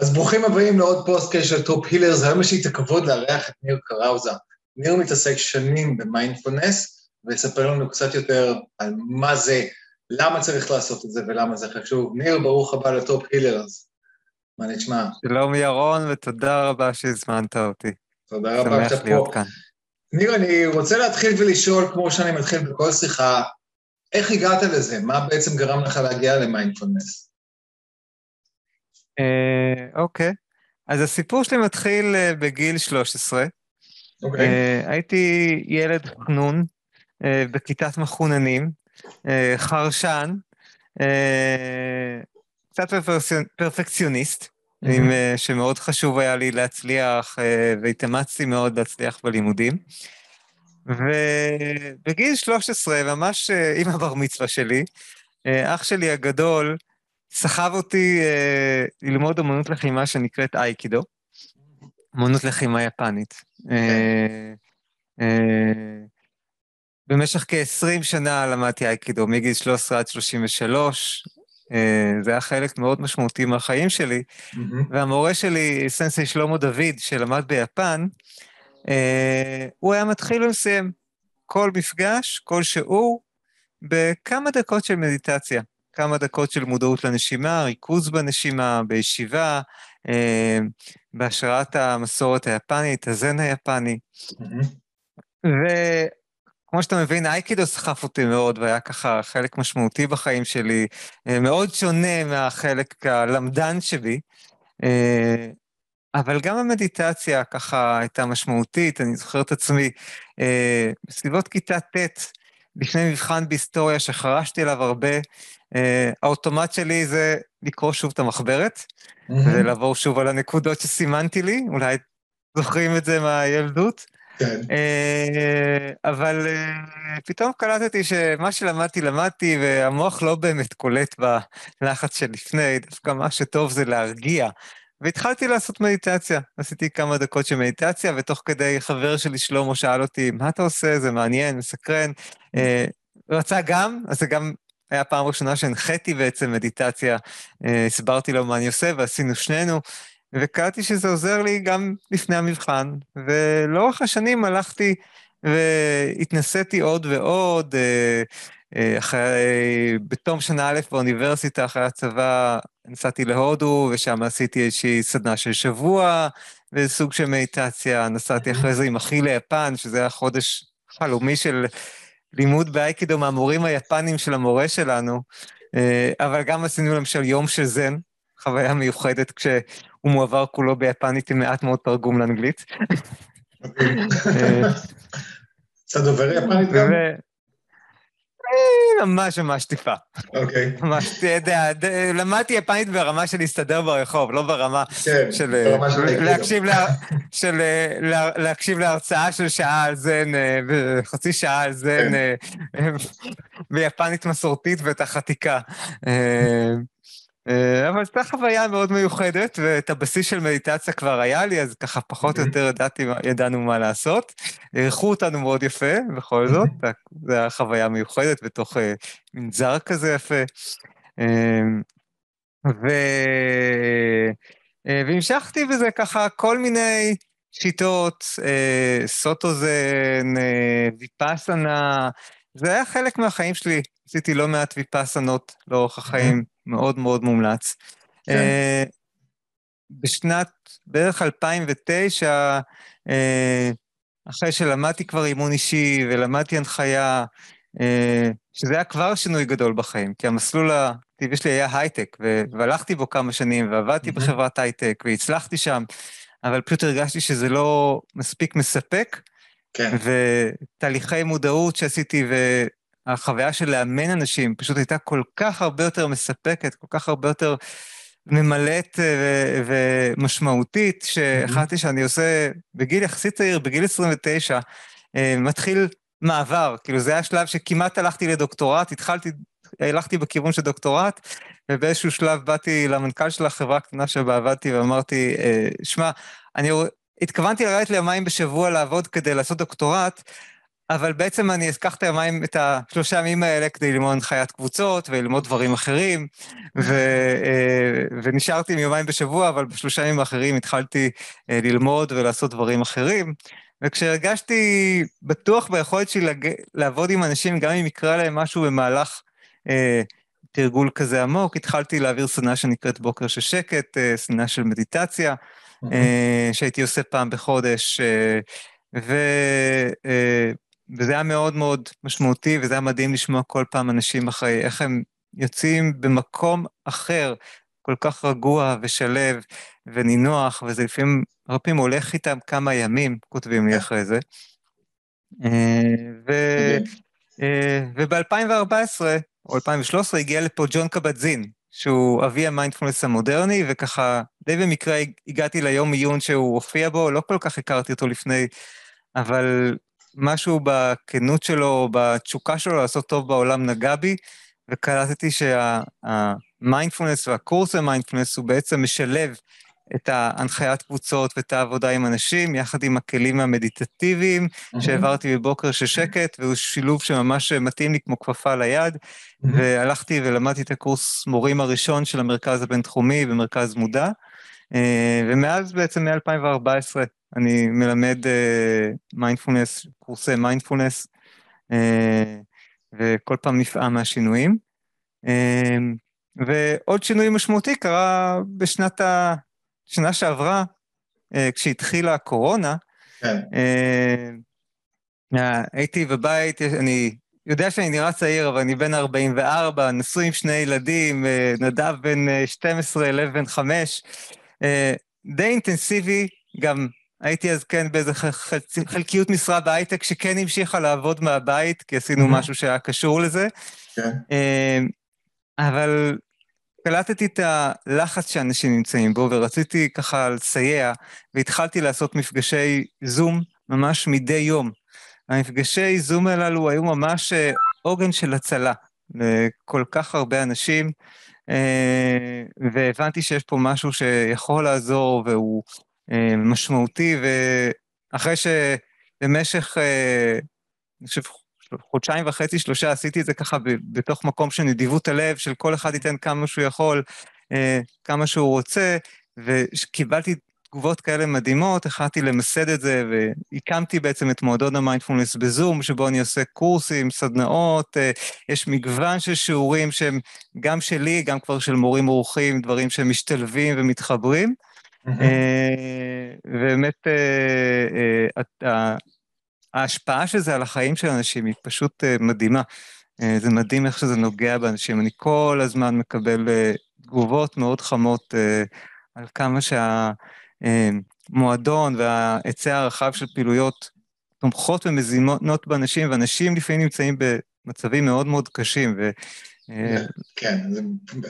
אז ברוכים הבאים לעוד פודקאסט של Top Healers, היום יש לי את הכבוד לארח את ניר קראוזה. ניר מתעסק שנים במיינדפולנס, ויספר לנו קצת יותר על מה זה, למה צריך לעשות את זה ולמה זה חשוב. ניר, ברוך הבא ל Top Healers. מה נשמע? שלום ירון, ותודה רבה שהזמנת אותי. תודה רבה שאתה פה. כאן. ניר, אני רוצה להתחיל ולשאול, כמו שאני מתחיל בכל שיחה, איך הגעת לזה? מה בעצם גרם לך להגיע למיינדפולנס? אה, אוקיי, אז הסיפור שלי מתחיל אה, בגיל 13. אוקיי. אה, הייתי ילד חנון בכיתת מחוננים, חרשן, קצת פרפקציוניסט, עם, שמאוד חשוב היה לי להצליח, והתאמצתי מאוד להצליח בלימודים. ובגיל 13, ממש עם הבר מצווה שלי, אח שלי הגדול סחב אותי אה, ללמוד אמנות לחימה שנקראת אייקידו, אמנות לחימה יפנית. אה, אה, במשך כ-20 שנה למדתי אייקידו, מגיל 13 עד 33. אה, זה היה חלק מאוד משמעותי מהחיים שלי, mm-hmm. והמורה שלי, סנסי שלמה דוד, שלמד ביפן, אה, הוא היה מתחיל ומסיים כל מפגש, כל שיעור, בכמה דקות של מדיטציה. כמה דקות של מודעות לנשימה, ריכוז בנשימה, בישיבה, אה, בהשראת המסורת היפנית, הזן היפני. וכמו שאתה מבין, אייקידו סחף אותי מאוד, והיה ככה חלק משמעותי בחיים שלי, אה, מאוד שונה מהחלק הלמדן שבי. אה, אבל גם המדיטציה ככה הייתה משמעותית, אני זוכר את עצמי אה, בסביבות כיתה ט', לפני מבחן בהיסטוריה שחרשתי עליו הרבה, אה, האוטומט שלי זה לקרוא שוב את המחברת, ולעבור שוב על הנקודות שסימנתי לי, אולי זוכרים את זה מהילדות. כן. אה, אבל אה, פתאום קלטתי שמה שלמדתי, למדתי, והמוח לא באמת קולט בלחץ שלפני, דווקא מה שטוב זה להרגיע. והתחלתי לעשות מדיטציה. עשיתי כמה דקות של מדיטציה, ותוך כדי חבר שלי שלמה שאל אותי, מה אתה עושה? זה מעניין, מסקרן. רצה גם, אז זה גם היה פעם ראשונה שהנחיתי בעצם מדיטציה, אה, הסברתי לו מה אני עושה ועשינו שנינו, וקלטתי שזה עוזר לי גם לפני המבחן, ולאורך השנים הלכתי והתנסיתי עוד ועוד. אה, אה, אחרי, בתום שנה א' באוניברסיטה, אחרי הצבא, נסעתי להודו, ושם עשיתי איזושהי סדנה של שבוע, ואיזה סוג של מדיטציה. נסעתי אחרי זה עם אחי ליפן, שזה היה חודש חלומי של לימוד באייקידו מהמורים היפנים של המורה שלנו, אה, אבל גם עשינו למשל יום של זן, חוויה מיוחדת כשהוא מועבר כולו ביפנית עם מעט מאוד תרגום לאנגלית. אתה דובר יפנית גם? ממש ממש טיפה. אוקיי. ממש, אתה יודע, למדתי יפנית ברמה של להסתדר ברחוב, לא ברמה כן, של... ברמה של להקשיב של להקשיב להרצאה של שעה על זן, חצי שעה על זן, כן. ביפנית מסורתית בטח עתיקה. אה, אבל זו חוויה מאוד מיוחדת, ואת הבסיס של מדיטציה כבר היה לי, אז ככה פחות או יותר ידעתי, ידענו מה לעשות. אירחו אותנו מאוד יפה, בכל זאת, זו הייתה חוויה מיוחדת בתוך אה, מנזר כזה יפה. אה, ו... והמשכתי בזה ככה כל מיני שיטות, סוטוזן, ויפאסנה, זה היה חלק מהחיים שלי. עשיתי לא מעט ויפאסנות לאורך החיים. מאוד מאוד מומלץ. כן. אה, בשנת בערך 2009, אה, אחרי שלמדתי כבר אימון אישי ולמדתי הנחיה, אה, שזה היה כבר שינוי גדול בחיים, כי המסלול הטבעי שלי היה הייטק, והלכתי בו כמה שנים, ועבדתי בחברת הייטק, והצלחתי שם, אבל פשוט הרגשתי שזה לא מספיק מספק. כן. ותהליכי מודעות שעשיתי, החוויה של לאמן אנשים פשוט הייתה כל כך הרבה יותר מספקת, כל כך הרבה יותר ממלאת אה, ומשמעותית, שהחלטתי שאני עושה בגיל יחסית צעיר, בגיל 29, אה, מתחיל מעבר. כאילו, זה היה שלב שכמעט הלכתי לדוקטורט, התחלתי, הלכתי בכיוון של דוקטורט, ובאיזשהו שלב באתי למנכ"ל של החברה הקטנה שבה עבדתי ואמרתי, אה, שמע, אני התכוונתי לרדת ליומיים בשבוע לעבוד כדי לעשות דוקטורט, אבל בעצם אני אקח את היומיים, את השלושה ימים האלה כדי ללמוד הנחיית קבוצות וללמוד דברים אחרים, ו, אה, ונשארתי עם יומיים בשבוע, אבל בשלושה ימים האחרים התחלתי אה, ללמוד ולעשות דברים אחרים. וכשהרגשתי בטוח ביכולת שלי לג... לעבוד עם אנשים, גם אם יקרה להם משהו במהלך אה, תרגול כזה עמוק, התחלתי להעביר סדנה שנקראת בוקר של שקט, אה, סדנה של מדיטציה, אה, שהייתי עושה פעם בחודש, אה, ו... אה, וזה היה מאוד מאוד משמעותי, וזה היה מדהים לשמוע כל פעם אנשים אחרי, איך הם יוצאים במקום אחר, כל כך רגוע ושלב ונינוח, וזה לפעמים, הרבה פעמים הולך איתם כמה ימים, כותבים לי אחרי זה. וב-2014, או 2013, הגיע לפה ג'ון קבט-זין, שהוא אבי המיינדפולנס המודרני, וככה די במקרה הגעתי ליום עיון שהוא הופיע בו, לא כל כך הכרתי אותו לפני, אבל משהו בכנות שלו, בתשוקה שלו לעשות טוב בעולם נגע בי, וקלטתי שהמיינדפולנס והקורס המיינדפולנס הוא בעצם משלב את ההנחיית קבוצות ואת העבודה עם אנשים, יחד עם הכלים המדיטטיביים mm-hmm. שהעברתי בבוקר של שקט, והוא שילוב שממש מתאים לי כמו כפפה ליד, mm-hmm. והלכתי ולמדתי את הקורס מורים הראשון של המרכז הבינתחומי במרכז מודע, אה, ומאז בעצם מ-2014 אני מלמד מיינדפולנס, uh, קורסי מיינדפולנס, uh, וכל פעם נפעם מהשינויים. Uh, ועוד שינוי משמעותי קרה בשנת ה... שנה שעברה, כשהתחילה הקורונה. כן. הייתי בבית, אני יודע שאני נראה צעיר, אבל אני בן 44, נשוי עם שני ילדים, נדב בן 12, לב בן 5, די אינטנסיבי, גם הייתי אז כן באיזה חלקיות משרה בהייטק שכן המשיכה לעבוד מהבית, כי עשינו משהו שהיה קשור לזה. כן. אמ, אבל קלטתי את הלחץ שאנשים נמצאים בו, ורציתי ככה לסייע, והתחלתי לעשות מפגשי זום ממש מדי יום. המפגשי זום הללו היו ממש אה, עוגן של הצלה לכל כך הרבה אנשים, אה, והבנתי שיש פה משהו שיכול לעזור, והוא משמעותי, ואחרי שבמשך, אה, אני חושב, חודשיים וחצי, שלושה, עשיתי את זה ככה בתוך מקום של נדיבות הלב, של כל אחד ייתן כמה שהוא יכול, אה, כמה שהוא רוצה, וקיבלתי תגובות כאלה מדהימות, החלטתי למסד את זה, והקמתי בעצם את מועדון המיינדפולנס בזום, שבו אני עושה קורסים, סדנאות, יש מגוון של שיעורים שהם גם שלי, גם כבר של מורים אורחים, דברים שהם משתלבים ומתחברים. אה, ובאמת אה, אה, ההשפעה של זה על החיים של אנשים היא פשוט מדהימה. זה מדהים איך שזה נוגע באנשים. אני כל הזמן מקבל תגובות מאוד חמות על כמה שהמועדון וההיצע הרחב של פעילויות תומכות ומזינות באנשים, ואנשים לפעמים נמצאים במצבים מאוד מאוד קשים, כן, זו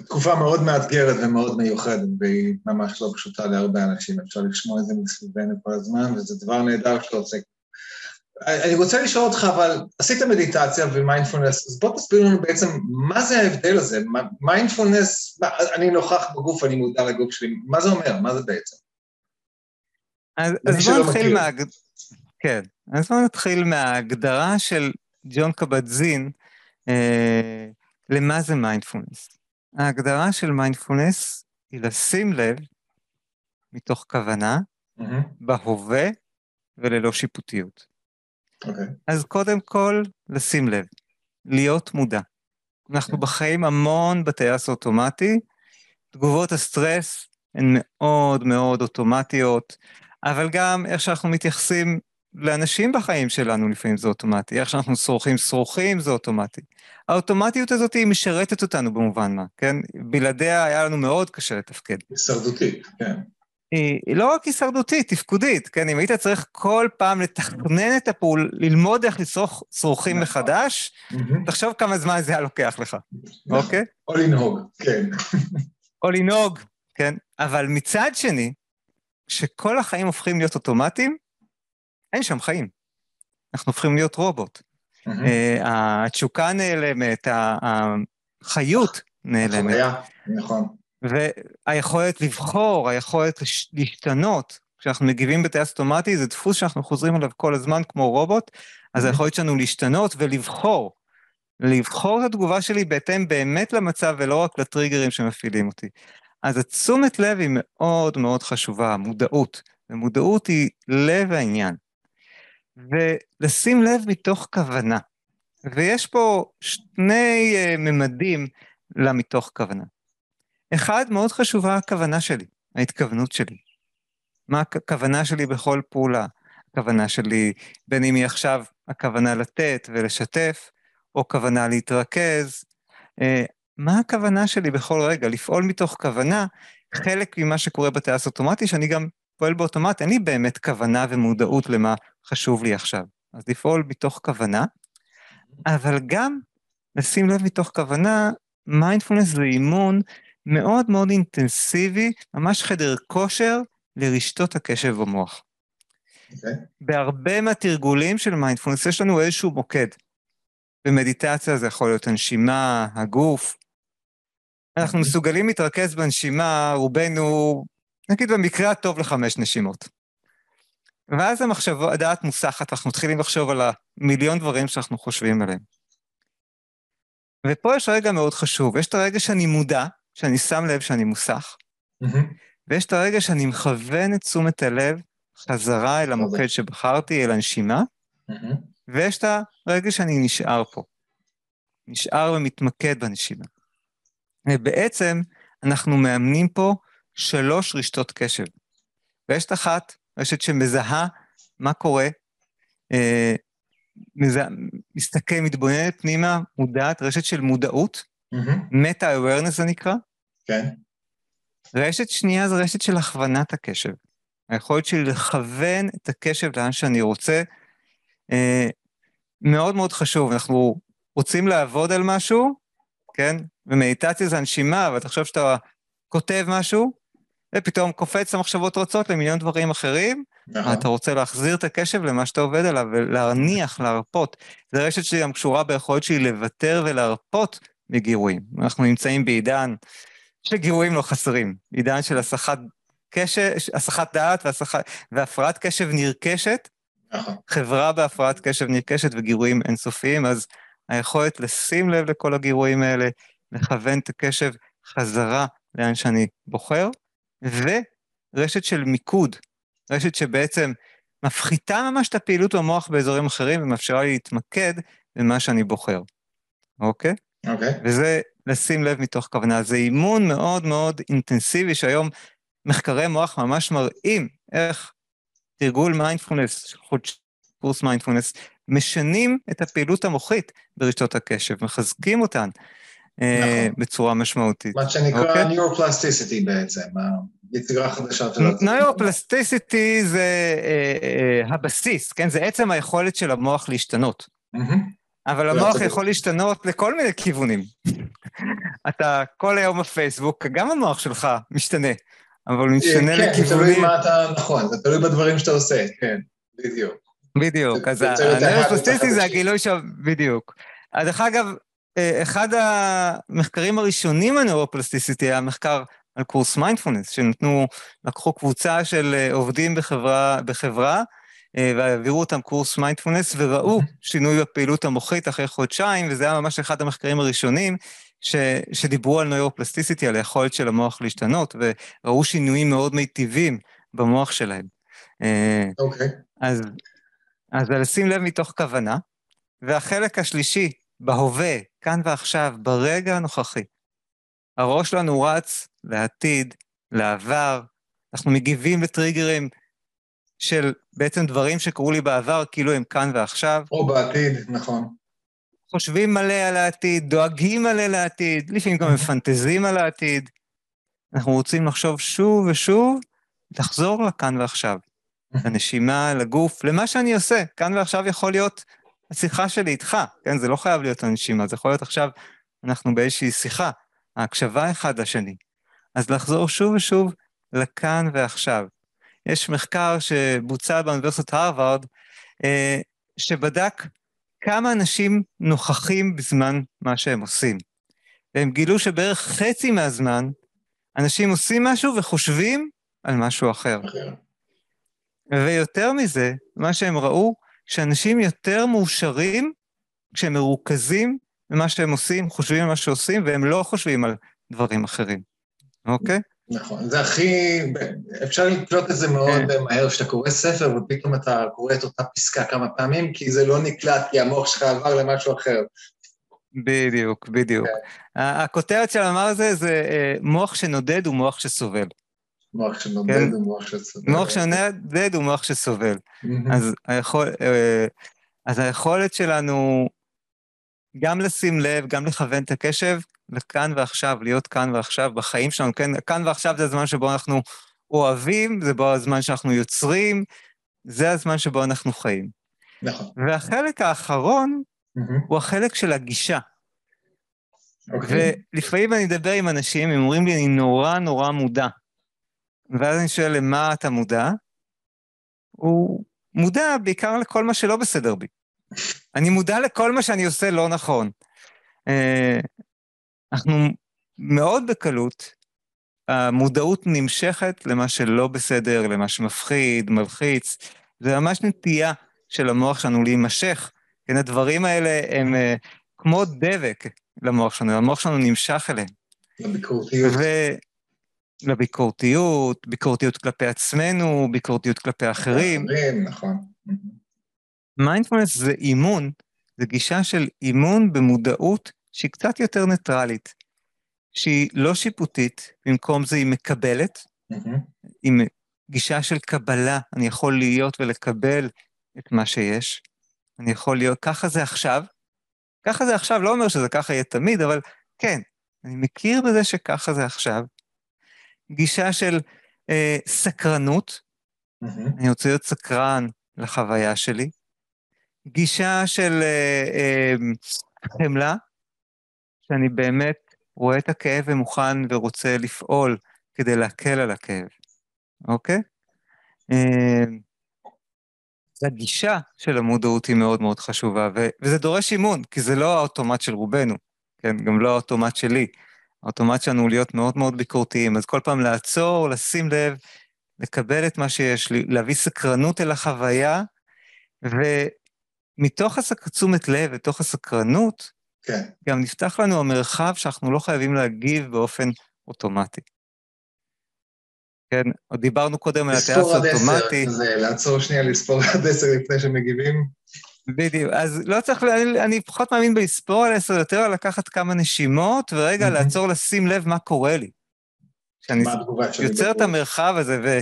תקופה מאוד מאתגרת ומאוד מיוחדת, והיא ממש לא פשוטה להרבה אנשים, אפשר לשמוע את זה מסביבנו כל הזמן, וזה דבר נהדר שאתה עושה. אני רוצה לשאול אותך, אבל עשית מדיטציה ומיינדפולנס, אז בוא תסביר לנו בעצם מה זה ההבדל הזה, מיינדפולנס, אני נוכח בגוף, אני מודע לגוף שלי, מה זה אומר? מה זה בעצם? אז, אז בוא נתחיל מההגדרה, כן, אז בוא נתחיל מההגדרה של ג'ון קבט-זין, אה, למה זה מיינדפולנס? ההגדרה של מיינדפולנס היא לשים לב, מתוך כוונה, mm-hmm. בהווה וללא שיפוטיות. Okay. אוקיי. אז קודם כל, לשים לב, להיות מודע. אנחנו okay. כן. בחיים המון בטייס אוטומטי, תגובות הסטרס הן מאוד מאוד אוטומטיות, אבל גם איך שאנחנו מתייחסים לאנשים בחיים שלנו לפעמים זה אוטומטי, איך שאנחנו שורכים שרוכים זה אוטומטי. האוטומטיות הזאת היא משרתת אותנו במובן מה, כן? בלעדיה היה לנו מאוד קשה לתפקד. הישרדותית, כן. היא לא רק הישרדותית, תפקודית, כן? אם היית צריך כל פעם לתכנן את הפעול, ללמוד איך לשרוך שרוכים נכון. מחדש, תחשוב כמה זמן זה היה לוקח לך, נכון. אוקיי? או לנהוג, כן. או לנהוג, כן? אבל מצד שני, כשכל החיים הופכים להיות אוטומטיים, אין שם חיים. אנחנו הופכים להיות רובוט. Mm-hmm. התשוקה נעלמת, החיות נעלמת. החוויה, נכון. והיכולת לבחור, היכולת להשתנות, כשאנחנו מגיבים בטייס אוטומטי, זה דפוס שאנחנו חוזרים עליו כל הזמן כמו רובוט, אז היכולת שלנו להשתנות ולבחור, לבחור את התגובה שלי בהתאם באמת למצב ולא רק לטריגרים שמפעילים אותי. אז התשומת לב היא מאוד מאוד חשובה, מודעות, ומודעות היא לב העניין. ולשים לב מתוך כוונה. ויש פה שני uh, ממדים למתוך כוונה. אחד, מאוד חשובה הכוונה שלי, ההתכוונות שלי. מה הכוונה שלי בכל פעולה? הכוונה שלי, בין אם היא עכשיו הכוונה לתת ולשתף, או כוונה להתרכז. Uh, מה הכוונה שלי בכל רגע? לפעול מתוך כוונה, חלק ממה שקורה בטייס אוטומטי, שאני גם פועל באוטומט, אין לי באמת כוונה ומודעות למה חשוב לי עכשיו. אז לפעול מתוך כוונה, אבל גם לשים לב מתוך כוונה, מיינדפולנס זה אימון מאוד מאוד אינטנסיבי, ממש חדר כושר לרשתות הקשב במוח. Okay. אוקיי. בהרבה מהתרגולים של מיינדפולנס יש לנו איזשהו מוקד. במדיטציה זה יכול להיות הנשימה, הגוף. אנחנו אוקיי. מסוגלים להתרכז בנשימה, רובנו, נגיד במקרה הטוב לחמש נשימות. ואז המחשבה, הדעת מוסחת, אנחנו מתחילים לחשוב על המיליון דברים שאנחנו חושבים עליהם. ופה יש רגע מאוד חשוב, יש את הרגע שאני מודע, שאני שם לב שאני מוסח, mm-hmm. ויש את הרגע שאני מכוון את תשומת הלב חזרה אל המוקד שבחרתי, אל הנשימה, mm-hmm. ויש את הרגע שאני נשאר פה. נשאר ומתמקד בנשימה. ובעצם אנחנו מאמנים פה שלוש רשתות קשב. את אחת רשת שמזהה מה קורה, אה, מזה, מסתכל, מתבוננת פנימה, מודעת, רשת של מודעות, מטה-אווירנס mm-hmm. זה נקרא. כן. רשת שנייה זה רשת של הכוונת הקשב. היכולת שלי לכוון את הקשב לאן שאני רוצה. אה, מאוד מאוד חשוב, אנחנו רוצים לעבוד על משהו, כן? ומדיטציה זה הנשימה, אבל תחשוב שאתה כותב משהו, ופתאום קופץ המחשבות רוצות למיליון דברים אחרים, נכון. אתה רוצה להחזיר את הקשב למה שאתה עובד עליו ולהניח, להרפות. זו רשת שלי גם קשורה ביכולת שלי לוותר ולהרפות מגירויים. אנחנו נמצאים בעידן שגירויים לא חסרים, עידן של הסחת קשב, הסחת דעת והסחת, והפרעת קשב נרכשת, נכון. חברה בהפרעת קשב נרכשת וגירויים אינסופיים, אז היכולת לשים לב לכל הגירויים האלה, לכוון את הקשב חזרה לאן שאני בוחר, ורשת של מיקוד, רשת שבעצם מפחיתה ממש את הפעילות במוח באזורים אחרים ומאפשרת לי להתמקד במה שאני בוחר, אוקיי? אוקיי. וזה לשים לב מתוך כוונה. זה אימון מאוד מאוד אינטנסיבי, שהיום מחקרי מוח ממש מראים איך תרגול מיינדפולנס, קורס מיינדפולנס, משנים את הפעילות המוחית ברשתות הקשב, מחזקים אותן. אה, נכון. בצורה משמעותית. מה שנקרא okay? אוקיי? Neuroplasticity בעצם, היצירה החדשה של זה. Neuroplasticity זה uh, uh, הבסיס, כן? זה עצם היכולת של המוח להשתנות. אבל המוח יכול להשתנות לכל מיני כיוונים. אתה כל היום בפייסבוק, גם המוח שלך משתנה, אבל הוא משתנה כן, לכיוונים... כן, תלוי מה אתה, נכון, זה תלוי בדברים שאתה עושה, כן, בדיוק. בדיוק, אז הנרופלסטיסטי זה הגילוי שם, בדיוק. דרך אגב, אה, אחד המחקרים הראשונים ה neuroplasticity היה מחקר על קורס מיינדפולנס, שנתנו, לקחו קבוצה של אה, עובדים בחברה, בחברה אה, והעבירו אותם קורס מיינדפולנס וראו שינוי בפעילות המוחית אחרי חודשיים, וזה היה ממש אחד המחקרים הראשונים ש, שדיברו על neuroplasticity, על היכולת של המוח להשתנות, וראו שינויים מאוד מיטיבים במוח שלהם. אוקיי. Okay. אז, אז לשים לב מתוך כוונה. והחלק השלישי, בהווה, כאן ועכשיו, ברגע הנוכחי. הראש שלנו רץ לעתיד, לעבר, אנחנו מגיבים לטריגרים של בעצם דברים שקרו לי בעבר, כאילו הם כאן ועכשיו. או בעתיד, נכון. חושבים מלא על העתיד, דואגים מלא לעתיד, לפעמים גם מפנטזים על העתיד. אנחנו רוצים לחשוב שוב ושוב, לחזור לכאן ועכשיו. לנשימה, לגוף, למה שאני עושה. כאן ועכשיו יכול להיות השיחה שלי איתך, כן? זה לא חייב להיות הנשימה, זה יכול להיות עכשיו, אנחנו באיזושהי שיחה, ההקשבה אחד לשני. אז לחזור שוב ושוב לכאן ועכשיו. יש מחקר שבוצע באוניברסיטת הרווארד, אה, שבדק כמה אנשים נוכחים בזמן מה שהם עושים. והם גילו שבערך חצי מהזמן, אנשים עושים משהו וחושבים על משהו אחר. ויותר מזה, מה שהם ראו, שאנשים יותר מאושרים כשהם מרוכזים במה שהם עושים, חושבים על מה שעושים, והם לא חושבים על דברים אחרים, אוקיי? נכון, זה הכי... אפשר לקלוט את זה מאוד כן. מהר כשאתה קורא ספר, ופתאום אתה קורא את אותה פסקה כמה פעמים, כי זה לא נקלט, כי המוח שלך עבר למשהו אחר. בדיוק, בדיוק. כן. הכותרת של המאמר הזה זה אה, מוח שנודד הוא מוח שסובל. מוח שנודד כן? הוא מוח שסובל. מוח שנודד הוא מוח שסובל. אז, היכול, אה, אז היכולת שלנו גם לשים לב, גם לכוון את הקשב לכאן ועכשיו, להיות כאן ועכשיו בחיים שלנו. כן, כאן ועכשיו זה הזמן שבו אנחנו אוהבים, זה בו הזמן שאנחנו יוצרים, זה הזמן שבו אנחנו חיים. נכון. והחלק האחרון mm-hmm. הוא החלק של הגישה. Okay. אוקיי. ולפעמים אני מדבר עם אנשים, הם אומרים לי, אני נורא נורא מודע. ואז אני שואל, למה אתה מודע? הוא מודע בעיקר לכל מה שלא בסדר בי. אני מודע לכל מה שאני עושה לא נכון. אה, אנחנו מאוד בקלות, המודעות נמשכת למה שלא בסדר, למה שמפחיד, מלחיץ. זה ממש נטייה של המוח שלנו להימשך. כן, הדברים האלה הם אה, כמו דבק למוח שלנו, המוח שלנו נמשך אליהם. לביקורתיות. ו... לביקורתיות, ביקורתיות כלפי עצמנו, ביקורתיות כלפי אחרים. אחרים, נכון. מיינדפולנס זה אימון, זה גישה של אימון במודעות שהיא קצת יותר ניטרלית, שהיא לא שיפוטית, במקום זה היא מקבלת, mm-hmm. עם גישה של קבלה, אני יכול להיות ולקבל את מה שיש, אני יכול להיות, ככה זה עכשיו, ככה זה עכשיו, לא אומר שזה ככה יהיה תמיד, אבל כן, אני מכיר בזה שככה זה עכשיו. גישה של אה, סקרנות, mm-hmm. אני רוצה להיות סקרן לחוויה שלי. גישה של אה, אה, חמלה, שאני באמת רואה את הכאב ומוכן ורוצה לפעול כדי להקל על הכאב, אוקיי? אה, הגישה של המודעות היא מאוד מאוד חשובה, ו- וזה דורש אימון, כי זה לא האוטומט של רובנו, כן? גם לא האוטומט שלי. האוטומט שלנו הוא להיות מאוד מאוד ביקורתיים, אז כל פעם לעצור, לשים לב, לקבל את מה שיש, להביא סקרנות אל החוויה, ומתוך תשומת לב, מתוך הסקרנות, כן. גם נפתח לנו המרחב שאנחנו לא חייבים להגיב באופן אוטומטי. כן, עוד דיברנו קודם על הטייס האוטומטי. לספור עד עשר, זה לעצור שנייה לספור עד עשר לפני שמגיבים. בדיוק, אז לא צריך, אני, אני פחות מאמין בלספור על עשר, יותר על לקחת כמה נשימות, ורגע mm-hmm. לעצור לשים לב מה קורה לי. שאני יוצר את המרחב הזה, ו,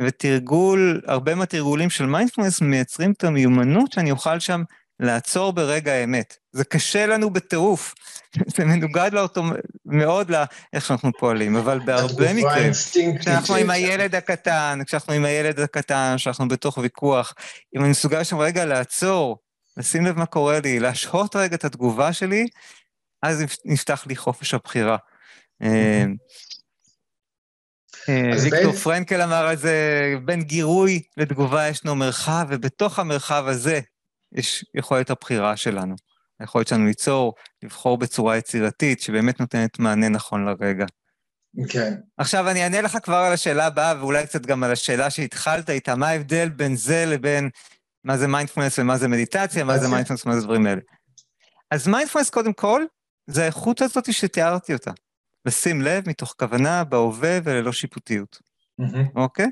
ותרגול, הרבה מהתרגולים של מיינדפולנס מייצרים את המיומנות שאני אוכל שם לעצור ברגע האמת. זה קשה לנו בטירוף, זה מנוגד לאותו, מאוד לאיך שאנחנו פועלים, אבל בהרבה מקרים, כשאנחנו עם הילד הקטן, כשאנחנו עם הילד הקטן, כשאנחנו בתוך ויכוח, אם אני מסוגל שם רגע לעצור, לשים לב מה קורה לי, להשהות רגע את התגובה שלי, אז נפתח לי חופש הבחירה. אה, אה, ויקטור פרנקל אמר על זה, בין גירוי לתגובה ישנו מרחב, ובתוך המרחב הזה יש יכולת הבחירה שלנו. היכולת שלנו ליצור, לבחור בצורה יצירתית, שבאמת נותנת מענה נכון לרגע. כן. עכשיו אני אענה לך כבר על השאלה הבאה, ואולי קצת גם על השאלה שהתחלת איתה, מה ההבדל בין זה לבין מה זה מיינדפולנס ומה זה מדיטציה, מה זה מיינדפולנס ומה זה דברים האלה. אז מיינדפולנס, קודם כל, זה האיכות הזאת שתיארתי אותה. לשים לב מתוך כוונה, בהווה וללא שיפוטיות. אוקיי?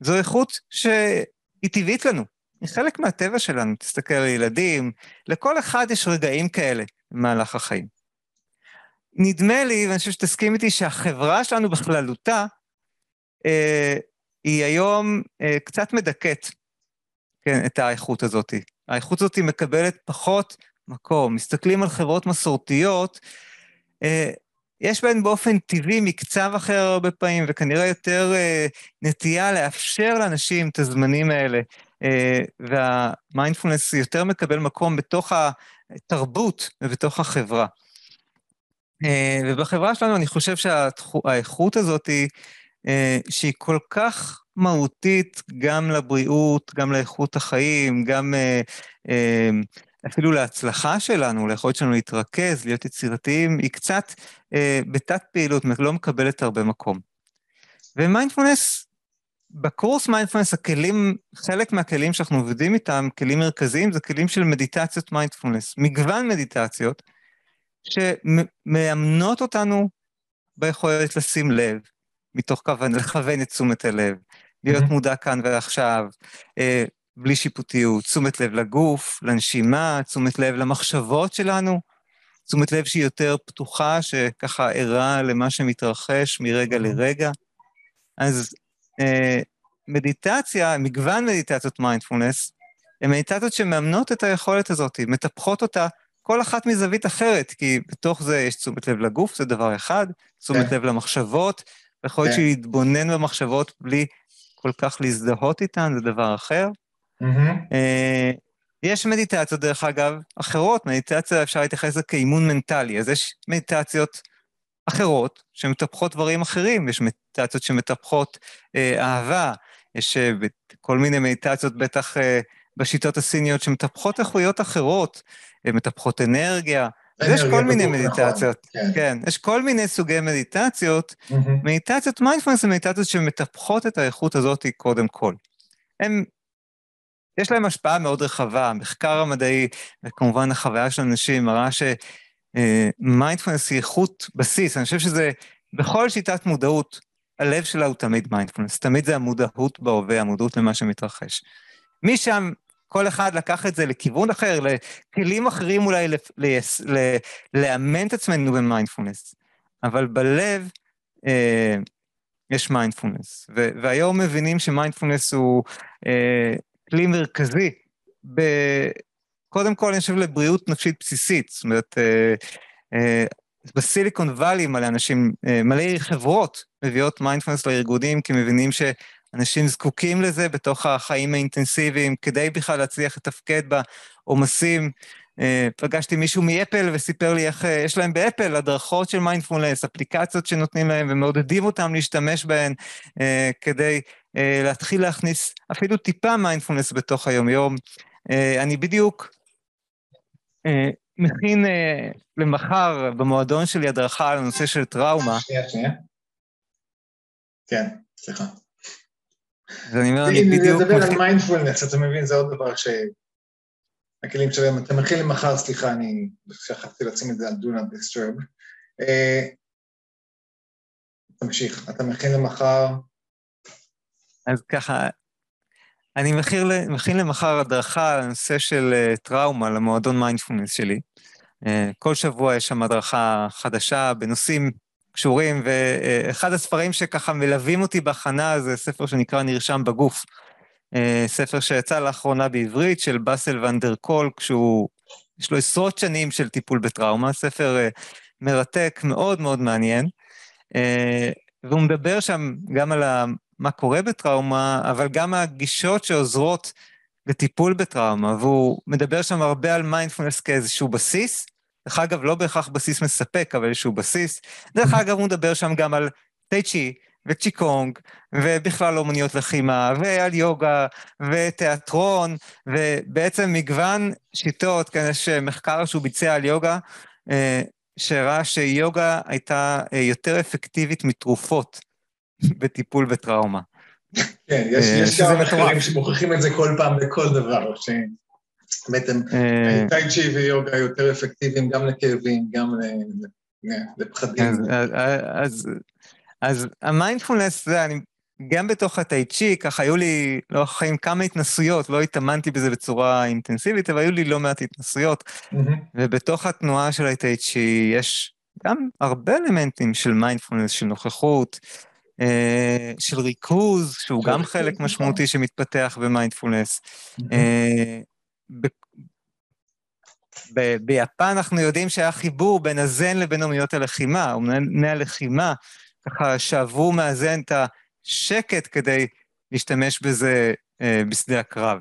זו איכות שהיא טבעית לנו. היא חלק מהטבע שלנו, תסתכל על ילדים, לכל אחד יש רגעים כאלה במהלך החיים. נדמה לי, ואני חושב שתסכים איתי, שהחברה שלנו בכללותה, אה, היא היום אה, קצת מדכאת, כן, את האיכות הזאת. האיכות הזאת מקבלת פחות מקום. מסתכלים על חברות מסורתיות, אה, יש בהן באופן טבעי מקצב אחר הרבה פעמים, וכנראה יותר אה, נטייה לאפשר לאנשים את הזמנים האלה. אה, והמיינדפולנס יותר מקבל מקום בתוך התרבות ובתוך החברה. אה, ובחברה שלנו אני חושב שהאיכות הזאת היא, אה, שהיא כל כך מהותית גם לבריאות, גם לאיכות החיים, גם אפילו להצלחה שלנו, ליכולת שלנו להתרכז, להיות יצירתיים, היא קצת בתת פעילות, לא מקבלת הרבה מקום. ומיינדפולנס בקורס מיינדפולנס הכלים, חלק מהכלים שאנחנו עובדים איתם, כלים מרכזיים, זה כלים של מדיטציות מיינדפולנס, מגוון מדיטציות, שמאמנות אותנו ביכולת לשים לב, מתוך כוונה, לכוון את תשומת הלב, להיות mm-hmm. מודע כאן ועכשיו, אה, בלי שיפוטיות, תשומת לב לגוף, לנשימה, תשומת לב למחשבות שלנו, תשומת לב שהיא יותר פתוחה, שככה ערה למה שמתרחש מרגע mm-hmm. לרגע. אז מדיטציה, מגוון מדיטציות מיינדפולנס, הן מדיטציות שמאמנות את היכולת הזאת, מטפחות אותה כל אחת מזווית אחרת, כי בתוך זה יש תשומת לב לגוף, זה דבר אחד, תשומת כן. לב למחשבות, יכול להיות כן. להתבונן במחשבות בלי כל כך להזדהות איתן, זה דבר אחר. Mm-hmm. יש מדיטציות, דרך אגב, אחרות, מדיטציה אפשר להתייחס לזה כאימון מנטלי, אז יש מדיטציות אחרות שמטפחות דברים אחרים, יש מדיטציות שמטפחות אה, אהבה, יש אה, כל מיני מדיטציות, בטח אה, בשיטות הסיניות, שמטפחות איכויות אחרות, אה, מטפחות אנרגיה, יש כל מיני נכון, מדיטציות, נכון, כן. כן, יש כל מיני סוגי מדיטציות. Mm-hmm. מדיטציות מיינדפולנס זה מדיטציות שמטפחות את האיכות הזאת קודם כל. הם, יש להם השפעה מאוד רחבה, המחקר המדעי, וכמובן החוויה של אנשים מראה שמיינדפולנס היא איכות בסיס, אני חושב שזה, בכל שיטת מודעות, הלב שלה הוא תמיד מיינדפולנס, תמיד זה המודעות בהווה, המודעות למה שמתרחש. משם כל אחד לקח את זה לכיוון אחר, לכלים אחרים אולי לאמן את עצמנו במיינדפולנס. אבל בלב אה, יש מיינדפולנס. והיום מבינים שמיינדפולנס הוא אה, כלי מרכזי, ב, קודם כל, אני חושב, לבריאות נפשית בסיסית. זאת אומרת, אה, אה, ב Silicon Valley מלא אנשים, אה, מלא חברות מביאות מיינדפולנס לארגונים, כי מבינים ש... אנשים זקוקים לזה בתוך החיים האינטנסיביים, כדי בכלל להצליח לתפקד בעומסים. פגשתי מישהו מאפל וסיפר לי איך יש להם באפל הדרכות של מיינדפולנס, אפליקציות שנותנים להם ומעודדים אותם להשתמש בהן כדי להתחיל להכניס אפילו טיפה מיינדפולנס בתוך היומיום. אני בדיוק מכין למחר במועדון שלי הדרכה על הנושא של טראומה. שנייה, שנייה. כן, סליחה. אז אני אומר, אני בדיוק... לדבר על מיינדפולנס, אתה מבין, זה עוד דבר ש... הכלים שלהם, אתה מכין למחר, סליחה, אני שכחתי לשים את זה על Do Not Disturb. אה, תמשיך, אתה מכין למחר... אז ככה, אני מכיר, מכין למחר הדרכה על הנושא של אה, טראומה למועדון מיינדפולנס שלי. אה, כל שבוע יש שם הדרכה חדשה בנושאים קשורים, ואחד הספרים שככה מלווים אותי בהכנה זה ספר שנקרא נרשם בגוף. אה, ספר שיצא לאחרונה בעברית של באסל ונדר קולק, שהוא, יש לו עשרות שנים של טיפול בטראומה, ספר אה, מרתק, מאוד מאוד מעניין. אה, והוא מדבר שם גם על מה קורה בטראומה, אבל גם הגישות שעוזרות לטיפול בטראומה, והוא מדבר שם הרבה על מיינדפולנס כאיזשהו בסיס, דרך אגב, לא בהכרח בסיס מספק, אבל איזשהו בסיס. דרך אגב, הוא מדבר שם גם על טי צ'י וצ'יקונג, ובכלל אומניות לחימה, ועל יוגה, ותיאטרון, ובעצם מגוון שיטות, כן, יש מחקר שהוא ביצע על יוגה, אה, שהראה שיוגה הייתה אה, יותר אפקטיבית מתרופות בטיפול בטראומה. כן, יש, אה, יש גם מחקרים שמוכיחים את זה כל פעם בכל דבר, ש... בעצם אה, טאי צ'י ויוגה יותר אפקטיביים גם לכאבים, גם לפחדים. אז, המיינדפולנס זה, אני גם בתוך הטאי צ'י, ככה היו לי לא חיים כמה התנסויות, לא התאמנתי בזה בצורה אינטנסיבית, אבל היו לי לא מעט התנסויות, ובתוך התנועה של הטאי צ'י יש גם הרבה אלמנטים של מיינדפולנס, של נוכחות, של ריכוז, שהוא גם חלק נכון. משמעותי שמתפתח במיינדפולנס. ב- ביפן אנחנו יודעים שהיה חיבור בין הזן לבין אומנויות הלחימה, אומני הלחימה ככה שאבו מהזן את השקט כדי להשתמש בזה אה, בשדה הקרב.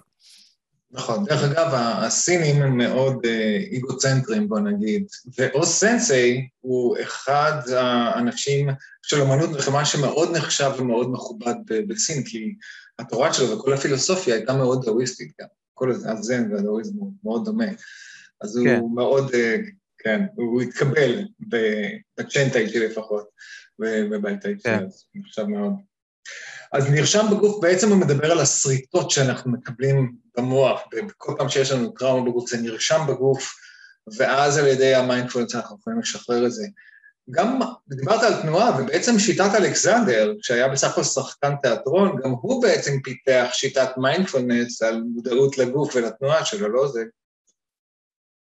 נכון. דרך אגב, הסינים הם מאוד אה, איגוצנטרים, בוא נגיד, ואו סנסי הוא אחד האנשים של אמנות לחימה שמאוד נחשב ומאוד מכובד בסין, כי התורה שלו וכל הפילוסופיה הייתה מאוד דאוויסטית גם. כל הזן והדאוויזם הוא מאוד דומה. אז כן. הוא מאוד, אה, כן, הוא התקבל בצ'נט האישי לפחות, ובבית האישי, כן. אז נחשב מאוד. אז נרשם בגוף, בעצם הוא מדבר על השריטות שאנחנו מקבלים במוח, וכל פעם שיש לנו טראומה בגוף זה נרשם בגוף, ואז על ידי המיינדפולנס אנחנו יכולים לשחרר את זה. גם דיברת על תנועה, ובעצם שיטת אלכסנדר, שהיה בסך הכל שחקן תיאטרון, גם הוא בעצם פיתח שיטת מיינדפולנס על מודעות לגוף ולתנועה שלו, לא זה?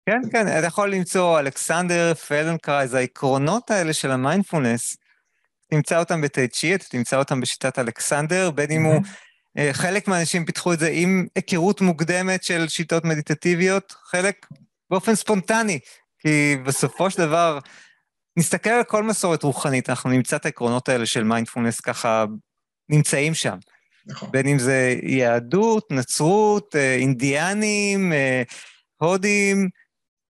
כן, כן, אתה יכול למצוא אלכסנדר פלדנקרייז, העקרונות האלה של המיינדפולנס, תמצא אותם בטייצ'י, אתה תמצא אותם בשיטת אלכסנדר, בין אם הוא... אה, חלק מהאנשים פיתחו את זה עם היכרות מוקדמת של שיטות מדיטטיביות, חלק באופן ספונטני, כי בסופו של דבר, נסתכל על כל מסורת רוחנית, אנחנו נמצא את העקרונות האלה של מיינדפולנס ככה נמצאים שם. נכון. בין אם זה יהדות, נצרות, אה, אינדיאנים, אה, הודים,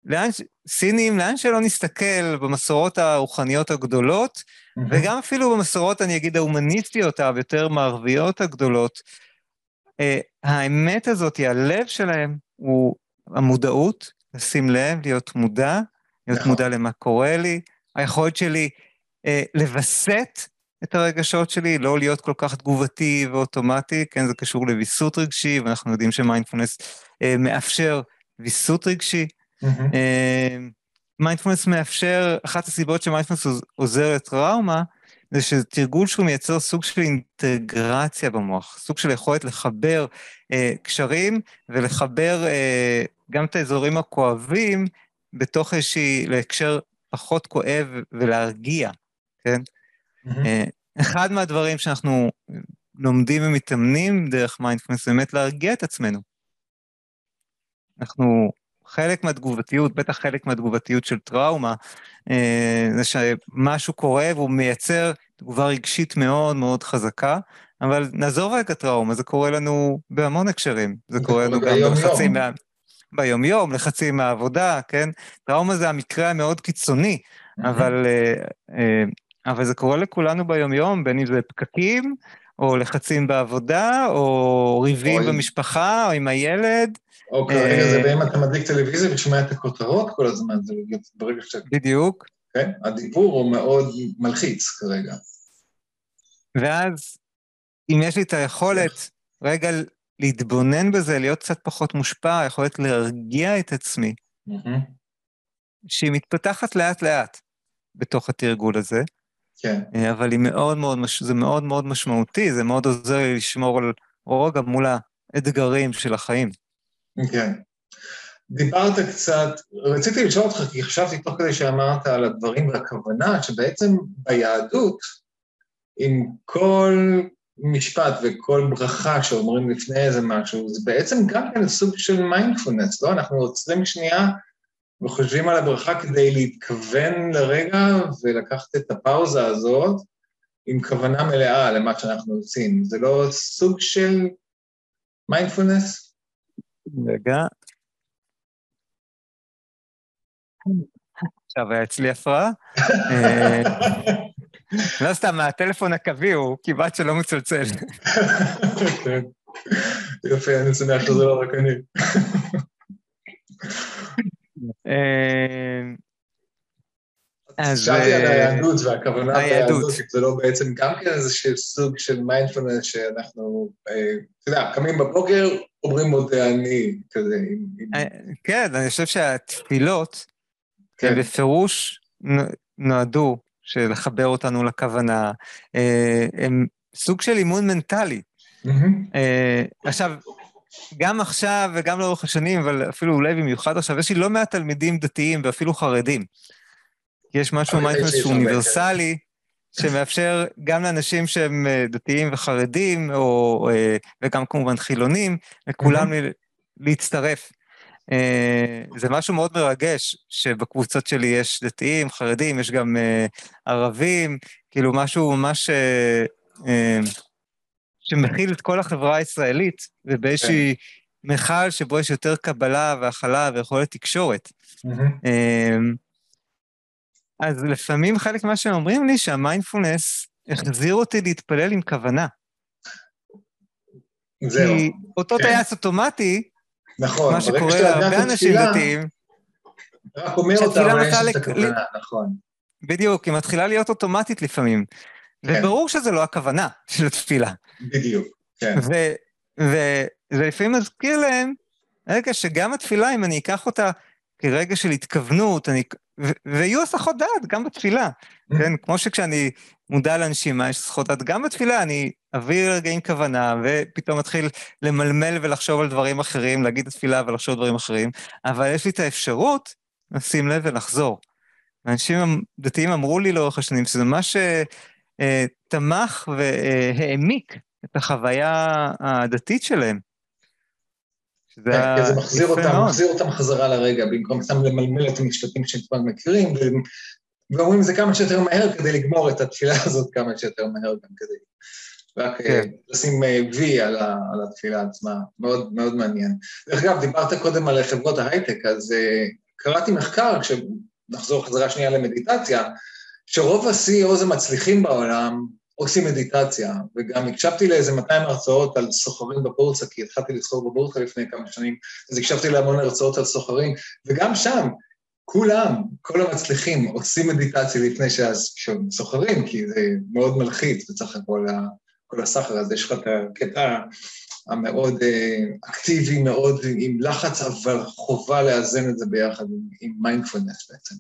לאן, סינים, לאן שלא נסתכל במסורות הרוחניות הגדולות. וגם אפילו במסורות, אני אגיד, ההומניסטיות היותר מערביות הגדולות, אה, האמת הזאת, הלב שלהם הוא המודעות, לשים לב, להיות מודע, להיות נכון. מודע למה קורה לי, היכולת שלי אה, לווסת את הרגשות שלי, לא להיות כל כך תגובתי ואוטומטי, כן, זה קשור לוויסות רגשי, ואנחנו יודעים שמיינדפולנס אה, מאפשר ויסות רגשי. mm-hmm. אה, מאפשר, אחת הסיבות שמיינדפולנס עוזר לטראומה, זה שזה תרגול שהוא מייצר סוג של אינטגרציה במוח, סוג של יכולת לחבר אה, קשרים ולחבר אה, גם את האזורים הכואבים בתוך איזושהי, להקשר פחות כואב ולהרגיע, כן? Mm-hmm. אחד מהדברים שאנחנו לומדים ומתאמנים דרך מיינדפלנס, באמת להרגיע את עצמנו. אנחנו, חלק מהתגובתיות, בטח חלק מהתגובתיות של טראומה, אה, זה שמשהו קורה והוא מייצר תגובה רגשית מאוד מאוד חזקה, אבל נעזוב רגע טראומה, זה קורה לנו בהמון הקשרים. זה קורה לנו גם בלחצים מה... ביומיום, לחצים מהעבודה, כן? טראומה זה המקרה המאוד קיצוני, אבל, אה, אה, אבל זה קורה לכולנו ביומיום, בין אם זה פקקים, או לחצים בעבודה, או ריבים או במשפחה, או עם הילד. או כרגע זה באם אתה מדליק טלוויזיה ושומע את הכותרות כל הזמן, זה ברגע שאתה... בדיוק. כן? הדיבור הוא מאוד מלחיץ כרגע. ואז, אם יש לי את היכולת רגע להתבונן בזה, להיות קצת פחות מושפע, יכולת להרגיע את עצמי, mm-hmm. שהיא מתפתחת לאט-לאט בתוך התרגול הזה. כן. אה, אבל היא מאוד מאוד, זה מאוד מאוד משמעותי, זה מאוד עוזר לי לשמור על רוגע מול האתגרים של החיים. כן. דיברת קצת, רציתי לשאול אותך, כי חשבתי תוך כדי שאמרת על הדברים והכוונה, שבעצם ביהדות, עם כל משפט וכל ברכה שאומרים לפני איזה משהו, זה בעצם גם כן סוג של מיינדפולנס, לא? אנחנו עוצרים שנייה וחושבים על הברכה כדי להתכוון לרגע ולקחת את הפאוזה הזאת עם כוונה מלאה למה שאנחנו עושים. זה לא סוג של מיינדפולנס? רגע. עכשיו היה אצלי הפרעה. אה, לא סתם, הטלפון הקווי הוא כמעט שלא מצלצל. כן. יופי, אני שמח שזה לא רק אני. אה, אז... שאלתי על אה, היהדות והכוונה ביהדות, זה לא בעצם גם כן איזשהו סוג של מיינדפלנס שאנחנו, אה, אתה יודע, קמים בבוקר, אומרים מודה אני, כזה. כן, אני חושב שהתפילות, כן. בפירוש נועדו לחבר אותנו לכוונה, הם סוג של אימון מנטלי. עכשיו, גם עכשיו וגם לאורך השנים, אבל אפילו אולי במיוחד עכשיו, יש לי לא מעט תלמידים דתיים ואפילו חרדים. יש משהו במיינדפלנס שהוא אוניברסלי, שמאפשר גם לאנשים שהם אה, דתיים וחרדים, או, וגם כמובן חילונים, לכולם להצטרף. אה, זה משהו מאוד מרגש, שבקבוצות שלי יש דתיים, חרדים, יש גם ערבים, כאילו משהו ממש שמכיל את כל החברה הישראלית, ובאיזושהי okay. כן. מכל שבו יש יותר קבלה והכלה ויכולת תקשורת. Mm-hmm. אז לפעמים חלק ממה שהם אומרים לי, שהמיינדפולנס החזיר אותי להתפלל עם כוונה. זהו. כי אותו כן. טייס אוטומטי, נכון, מה שקורה להרבה אנשים דתיים, רק אומר אותה, אבל יש את הכוונה, נכון. בדיוק, היא מתחילה להיות אוטומטית לפעמים. כן. וברור שזו לא הכוונה של התפילה. בדיוק, כן. וזה לפעמים מזכיר להם, רגע, שגם התפילה, אם אני אקח אותה כרגע של התכוונות, אני, ויהיו הסחות דעת גם בתפילה, mm-hmm. כן? כמו שכשאני מודע לנשימה, יש הסחות דעת, גם בתפילה אני אביא רגעים כוונה, ופתאום אתחיל למלמל ולחשוב על דברים אחרים, להגיד את התפילה ולחשוב על דברים אחרים, אבל יש לי את האפשרות לשים לב ולחזור. אנשים דתיים אמרו לי לאורך השנים שזה ממש תמך והעמיק את החוויה הדתית שלהם. שזה כן, זה מחזיר אותם, מחזיר אותם חזרה לרגע, במקום סתם למלמל את המשפטים שהם כבר מכירים, ואומרים זה כמה שיותר מהר כדי לגמור את התפילה הזאת כמה שיותר מהר גם כדי רק אה, כן. לשים אה, וי על, ה, על התפילה עצמה, מאוד מאוד מעניין. דרך אגב, דיברת קודם על חברות ההייטק, אז uh, קראתי מחקר, כשנחזור חזרה שנייה למדיטציה, שרוב ה-CEOs המצליחים בעולם עושים מדיטציה, וגם הקשבתי לאיזה 200 הרצאות על סוחרים בבורסה, כי התחלתי לסחור בבורסה לפני כמה שנים, אז הקשבתי להמון הרצאות על סוחרים, וגם שם, כולם, כל המצליחים, עושים מדיטציה לפני שהם סוחרים, כי זה מאוד מלחיץ בסך הכל כל הסחר הזה, יש לך את הקטע המאוד אה, אקטיבי, מאוד עם לחץ, אבל חובה לאזן את זה ביחד עם מיינדפולנס בעצם.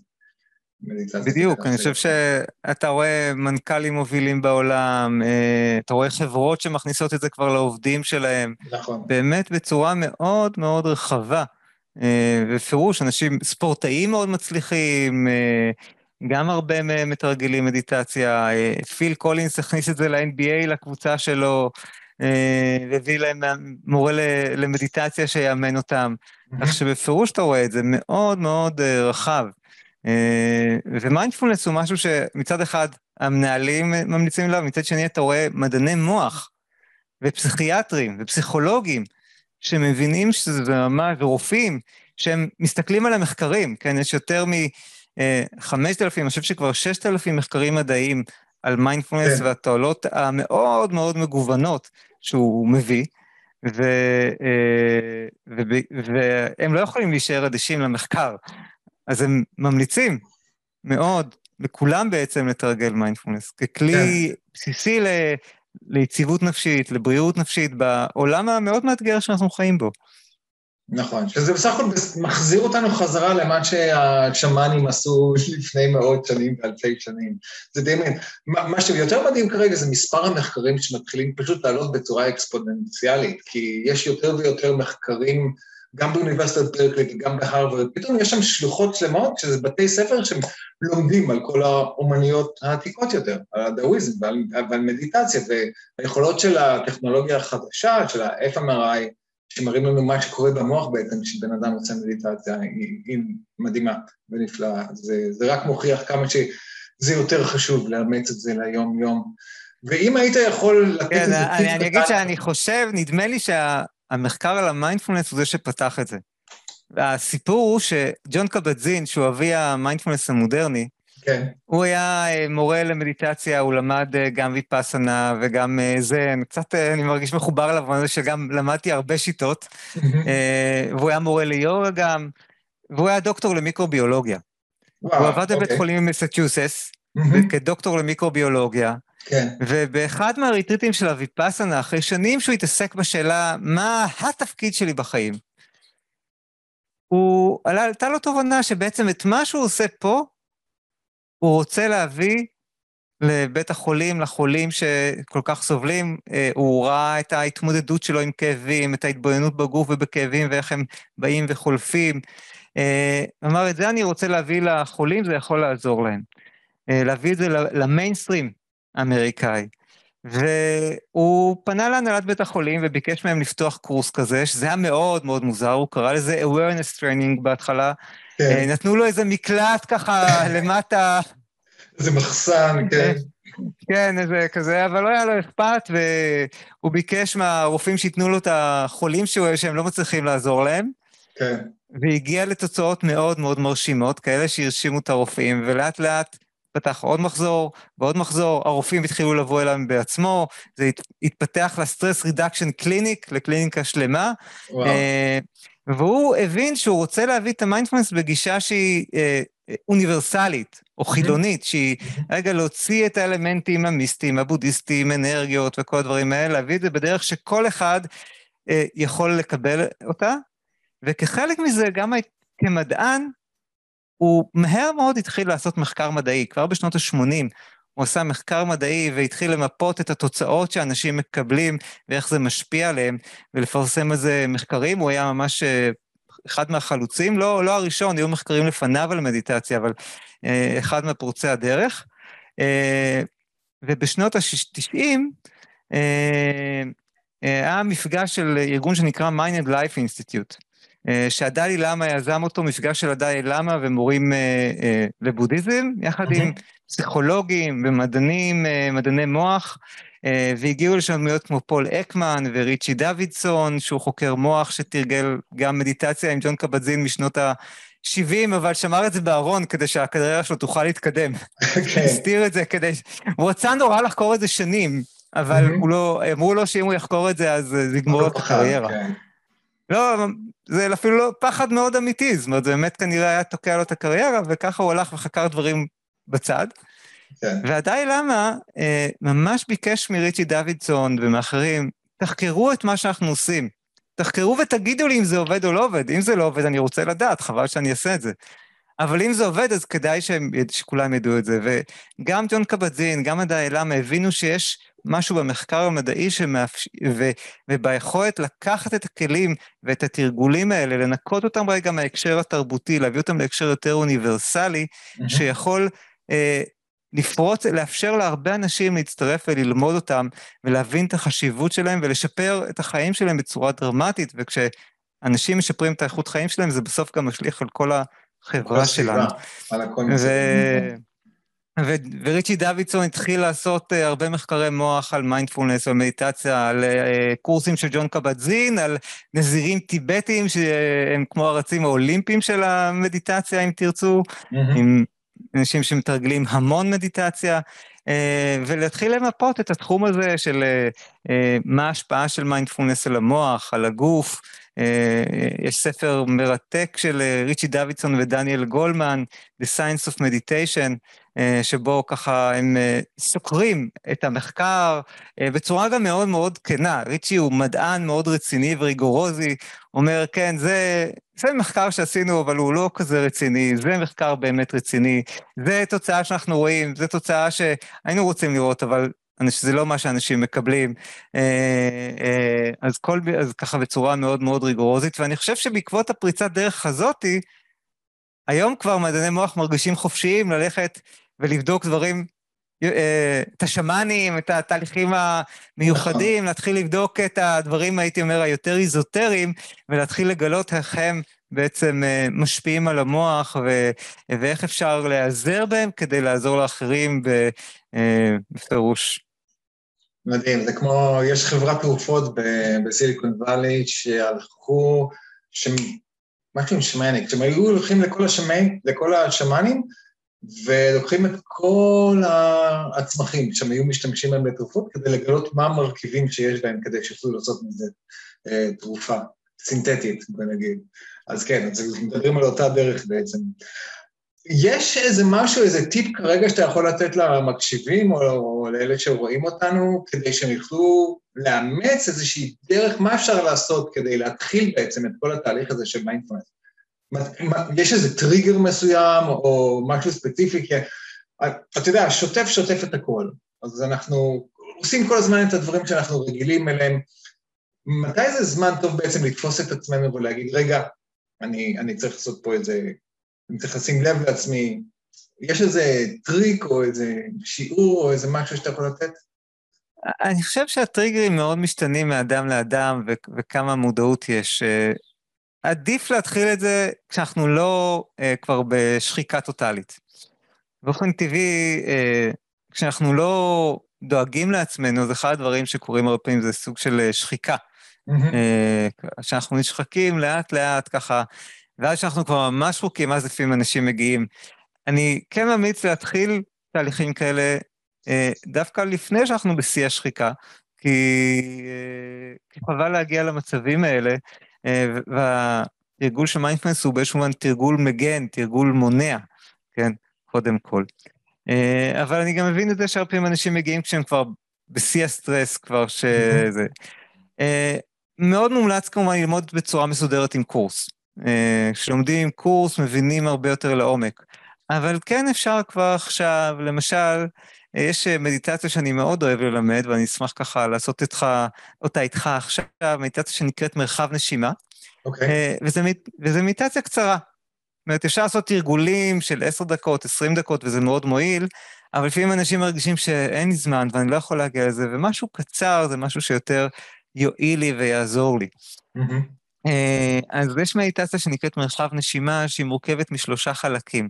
בדיוק, אני חושב שאתה רואה מנכ"לים מובילים בעולם, אה, אתה רואה חברות שמכניסות את זה כבר לעובדים שלהם. נכון. באמת בצורה מאוד מאוד רחבה. אה, בפירוש, אנשים, ספורטאים מאוד מצליחים, אה, גם הרבה מהם מתרגלים מדיטציה. פיל קולינס הכניס את זה ל-NBA, לקבוצה שלו, והביא להם מורה למדיטציה שיאמן אותם. כך שבפירוש אתה רואה את זה מאוד מאוד רחב. אה, ומיינדפולנס הוא משהו שמצד אחד המנהלים ממליצים עליו, מצד שני אתה רואה מדעני מוח ופסיכיאטרים ופסיכולוגים שמבינים שזה ממש, ורופאים, שהם מסתכלים על המחקרים, כן? יש יותר מ-5,000, אה, אני חושב שכבר 6,000 מחקרים מדעיים על מיינדפולנס כן. והתועלות המאוד מאוד מגוונות שהוא מביא. ו, אה, ו, והם לא יכולים להישאר אדישים למחקר. אז הם ממליצים מאוד, לכולם בעצם, לתרגל מיינדפולנס, ככלי כן. בסיסי ל, ליציבות נפשית, לבריאות נפשית, בעולם המאוד מאתגר שאנחנו חיים בו. נכון, שזה בסך הכל מחזיר אותנו חזרה למה שהשמאנים עשו לפני מאות שנים ואלפי שנים. זה די מעניין. מה שיותר מדהים כרגע זה מספר המחקרים שמתחילים פשוט לעלות בצורה אקספוננציאלית, כי יש יותר ויותר מחקרים גם באוניברסיטת ברקלי וגם בהרווארד, פתאום יש שם שלוחות שלמות, שזה בתי ספר שהם לומדים על כל האומניות העתיקות יותר, על הדאוויזם ועל, ועל מדיטציה, והיכולות של הטכנולוגיה החדשה, של ה-FMRI, שמראים לנו מה שקורה במוח בעצם כשבן אדם עושה מדיטציה, היא, היא מדהימה ונפלאה. זה, זה רק מוכיח כמה שזה יותר חשוב לאמץ את זה ליום-יום. ואם היית יכול לתת כן, איזה טיפ... אני אגיד שאני חושב, נדמה לי שה... המחקר על המיינדפולנס הוא זה שפתח את זה. הסיפור הוא שג'ון קבטזין, שהוא אבי המיינדפולנס המודרני, כן. הוא היה אה, מורה למדיטציה, הוא למד אה, גם ויפאסנה וגם אה, זן, קצת אני מרגיש מחובר אליו, במובן שגם למדתי הרבה שיטות, והוא היה מורה ליוגה גם, והוא היה דוקטור למיקרוביולוגיה. וואו, הוא עבד בבית אוקיי. חולים במסצ'וסס, כדוקטור למיקרוביולוגיה, כן. ובאחד מהריטריטים של הוויפאסנה, אחרי שנים שהוא התעסק בשאלה מה התפקיד שלי בחיים, הוא, עלתה לו תובנה שבעצם את מה שהוא עושה פה, הוא רוצה להביא לבית החולים, לחולים שכל כך סובלים. אה, הוא ראה את ההתמודדות שלו עם כאבים, את ההתבוננות בגוף ובכאבים ואיך הם באים וחולפים. אה, אמר, את זה אני רוצה להביא לחולים, זה יכול לעזור להם. אה, להביא את זה למיינסטרים, אמריקאי. והוא פנה להנהלת בית החולים וביקש מהם לפתוח קורס כזה, שזה היה מאוד מאוד מוזר, הוא קרא לזה awareness training בהתחלה. כן. אה, נתנו לו איזה מקלט ככה למטה. איזה מחסן, כן. כן, איזה כזה, אבל לא היה לו אכפת, והוא ביקש מהרופאים שייתנו לו את החולים שהוא, שהם לא מצליחים לעזור להם. כן. והגיע לתוצאות מאוד מאוד מרשימות, כאלה שהרשימו את הרופאים, ולאט לאט פתח עוד מחזור ועוד מחזור, הרופאים התחילו לבוא אליו בעצמו, זה התפתח לסטרס רידקשן קליניק, לקליניקה שלמה. וואו. אה, והוא הבין שהוא רוצה להביא את המיינדפלנס בגישה שהיא אה, אוניברסלית, או חילונית, שהיא רגע להוציא את האלמנטים המיסטיים, הבודהיסטיים, אנרגיות וכל הדברים האלה, להביא את זה בדרך שכל אחד אה, יכול לקבל אותה, וכחלק מזה, גם כמדען, הוא מהר מאוד התחיל לעשות מחקר מדעי. כבר בשנות ה-80 הוא עשה מחקר מדעי והתחיל למפות את התוצאות שאנשים מקבלים ואיך זה משפיע עליהם, ולפרסם על זה מחקרים. הוא היה ממש אה, אחד מהחלוצים, לא, לא הראשון, היו מחקרים לפניו על מדיטציה, אבל אה, אחד מפורצי הדרך. אה, ובשנות ה-90 אה, אה, היה מפגש של ארגון שנקרא Mind and Life Institute. אה, שהדלי למה יזם אותו, מפגש של הדלי למה ומורים אה, אה, לבודהיזם, יחד עם פסיכולוגים ומדענים, מדעני מוח, והגיעו לשם דמויות כמו פול אקמן וריצ'י דוידסון, שהוא חוקר מוח שתרגל גם מדיטציה עם ג'ון קבטזין משנות ה-70, אבל שמר את זה בארון כדי שהקריירה שלו תוכל להתקדם. כן. הסתיר את זה כדי... הוא רצה נורא לחקור את זה שנים, אבל הוא לא, אמרו לו שאם הוא יחקור את זה, אז זה יגמור את הקריירה. לא, זה אפילו לא פחד מאוד אמיתי, זאת אומרת, זה באמת כנראה היה תוקע לו את הקריירה, וככה הוא הלך וחקר דברים בצד. כן. ועדיי למה אה, ממש ביקש מריצ'י דוידסון ומאחרים, תחקרו את מה שאנחנו עושים. תחקרו ותגידו לי אם זה עובד או לא עובד. אם זה לא עובד, אני רוצה לדעת, חבל שאני אעשה את זה. אבל אם זה עובד, אז כדאי שהם, שכולם ידעו את זה. וגם ג'ון קבטזין, גם הדאי למה, הבינו שיש משהו במחקר המדעי שמאפשר, ו, וביכולת לקחת את הכלים ואת התרגולים האלה, לנקות אותם רגע מההקשר התרבותי, להביא אותם להקשר יותר אוניברסלי, mm-hmm. שיכול אה, לפרוץ, לאפשר להרבה אנשים להצטרף וללמוד אותם, ולהבין את החשיבות שלהם ולשפר את החיים שלהם בצורה דרמטית, וכשאנשים משפרים את האיכות חיים שלהם, זה בסוף גם משליך על כל החברה שלנו. על הכל ו... וריצ'י דוידסון התחיל לעשות uh, הרבה מחקרי מוח על מיינדפולנס, על מדיטציה, על uh, קורסים של ג'ון קבטזין, על נזירים טיבטיים שהם כמו הרצים האולימפיים של המדיטציה, אם תרצו, mm-hmm. עם אנשים שמתרגלים המון מדיטציה, uh, ולהתחיל למפות את התחום הזה של uh, uh, מה ההשפעה של מיינדפולנס על המוח, על הגוף. Uh, יש ספר מרתק של uh, ריצ'י דוידסון ודניאל גולמן, The Science of Meditation, אה, שבו ככה הם אה, סוקרים את המחקר אה, בצורה גם מאוד מאוד כנה. ריצ'י הוא מדען מאוד רציני וריגורוזי, אומר, כן, זה, זה מחקר שעשינו, אבל הוא לא כזה רציני, זה מחקר באמת רציני, זה תוצאה שאנחנו רואים, זה תוצאה שהיינו רוצים לראות, אבל זה לא מה שאנשים מקבלים. אז, כל, אז ככה בצורה מאוד מאוד ריגורוזית, ואני חושב שבעקבות הפריצת דרך הזאתי, היום כבר מדעני מוח מרגישים חופשיים ללכת ולבדוק דברים, אה, את השמאנים, את התהליכים המיוחדים, נכון. להתחיל לבדוק את הדברים, הייתי אומר, היותר איזוטריים, ולהתחיל לגלות איך הם בעצם אה, משפיעים על המוח, ו, ואיך אפשר להיעזר בהם כדי לעזור לאחרים אה, בפירוש. מדהים, זה כמו, יש חברת תרופות בסיליקון וואלי שהלכו, ש... משהו עם שמניק, שהם היו הולכים לכל, השמי, לכל השמנים, ולוקחים את כל הצמחים שהם היו משתמשים בהם לתרופות כדי לגלות מה המרכיבים שיש בהם כדי שיוכלו לעשות מזה אה, תרופה סינתטית, בוא נגיד. אז כן, אז מדברים על אותה דרך בעצם. יש איזה משהו, איזה טיפ כרגע שאתה יכול לתת למקשיבים או, או לאלה שרואים אותנו, כדי שהם יוכלו לאמץ איזושהי דרך, מה אפשר לעשות כדי להתחיל בעצם את כל התהליך הזה של מיינדפלנס? יש איזה טריגר מסוים או משהו ספציפי, כי אתה יודע, שוטף שוטף את הכל. אז אנחנו עושים כל הזמן את הדברים שאנחנו רגילים אליהם. מתי זה זמן טוב בעצם לתפוס את עצמנו ולהגיד, רגע, אני, אני צריך לעשות פה איזה, אני צריך לשים לב לעצמי, יש איזה טריק או איזה שיעור או איזה משהו שאתה יכול לתת? אני חושב שהטריגרים מאוד משתנים מאדם לאדם וכמה מודעות יש. עדיף להתחיל את זה כשאנחנו לא אה, כבר בשחיקה טוטאלית. באופן טבעי, אה, כשאנחנו לא דואגים לעצמנו, אז אחד הדברים שקורים הרבה פעמים זה סוג של אה, שחיקה. Mm-hmm. אה, שאנחנו נשחקים לאט-לאט ככה, ואז שאנחנו כבר ממש חוקים, אז לפעמים אנשים מגיעים. אני כן ממליץ להתחיל תהליכים כאלה אה, דווקא לפני שאנחנו בשיא השחיקה, כי, אה, כי חבל להגיע למצבים האלה. אה, תרגול של מיינדפלנס הוא באיזשהו מובן תרגול מגן, תרגול מונע, כן, קודם כל. אה, אבל אני גם מבין את זה שהרבה פעמים אנשים מגיעים כשהם כבר בשיא הסטרס, כבר שזה... אה, מאוד מומלץ כמובן ללמוד בצורה מסודרת עם קורס. אה, כשלומדים קורס מבינים הרבה יותר לעומק. אבל כן אפשר כבר עכשיו, למשל, יש מדיטציה שאני מאוד אוהב ללמד, ואני אשמח ככה לעשות איתך, אותה איתך עכשיו, מדיטציה שנקראת מרחב נשימה. אוקיי. Okay. וזה, וזה מדיטציה קצרה. זאת אומרת, אפשר לעשות תרגולים של עשר דקות, עשרים דקות, וזה מאוד מועיל, אבל לפעמים אנשים מרגישים שאין לי זמן ואני לא יכול להגיע לזה, ומשהו קצר זה משהו שיותר יועיל לי ויעזור לי. Mm-hmm. אז יש מדיטציה שנקראת מרחב נשימה, שהיא מורכבת משלושה חלקים.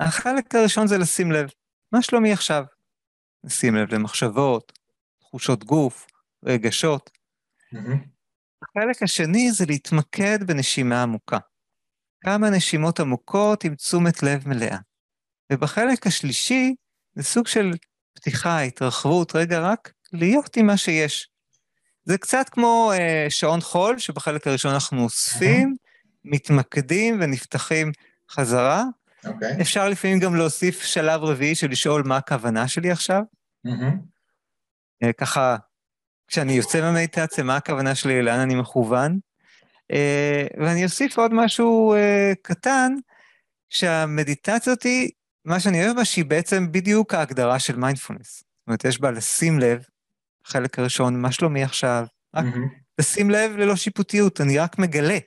החלק הראשון זה לשים לב, מה שלומי עכשיו? לשים לב למחשבות, תחושות גוף, רגשות. Mm-hmm. החלק השני זה להתמקד בנשימה עמוקה. כמה נשימות עמוקות עם תשומת לב מלאה. ובחלק השלישי זה סוג של פתיחה, התרחבות, רגע, רק להיות עם מה שיש. זה קצת כמו אה, שעון חול, שבחלק הראשון אנחנו אוספים, mm-hmm. מתמקדים ונפתחים חזרה. Okay. אוקיי. אפשר לפעמים גם להוסיף שלב רביעי של לשאול מה הכוונה שלי עכשיו. Mm-hmm. אה, ככה, כשאני יוצא מהמדיטציה, מה הכוונה שלי, לאן אני מכוון. אה, ואני אוסיף עוד משהו אה, קטן, שהמדיטציה אותי, מה שאני אוהב בה, שהיא בעצם בדיוק ההגדרה של מיינדפולנס. זאת אומרת, יש בה לשים לב, חלק הראשון, מה שלומי עכשיו? רק. לשים לב ללא שיפוטיות, אני רק מגלה.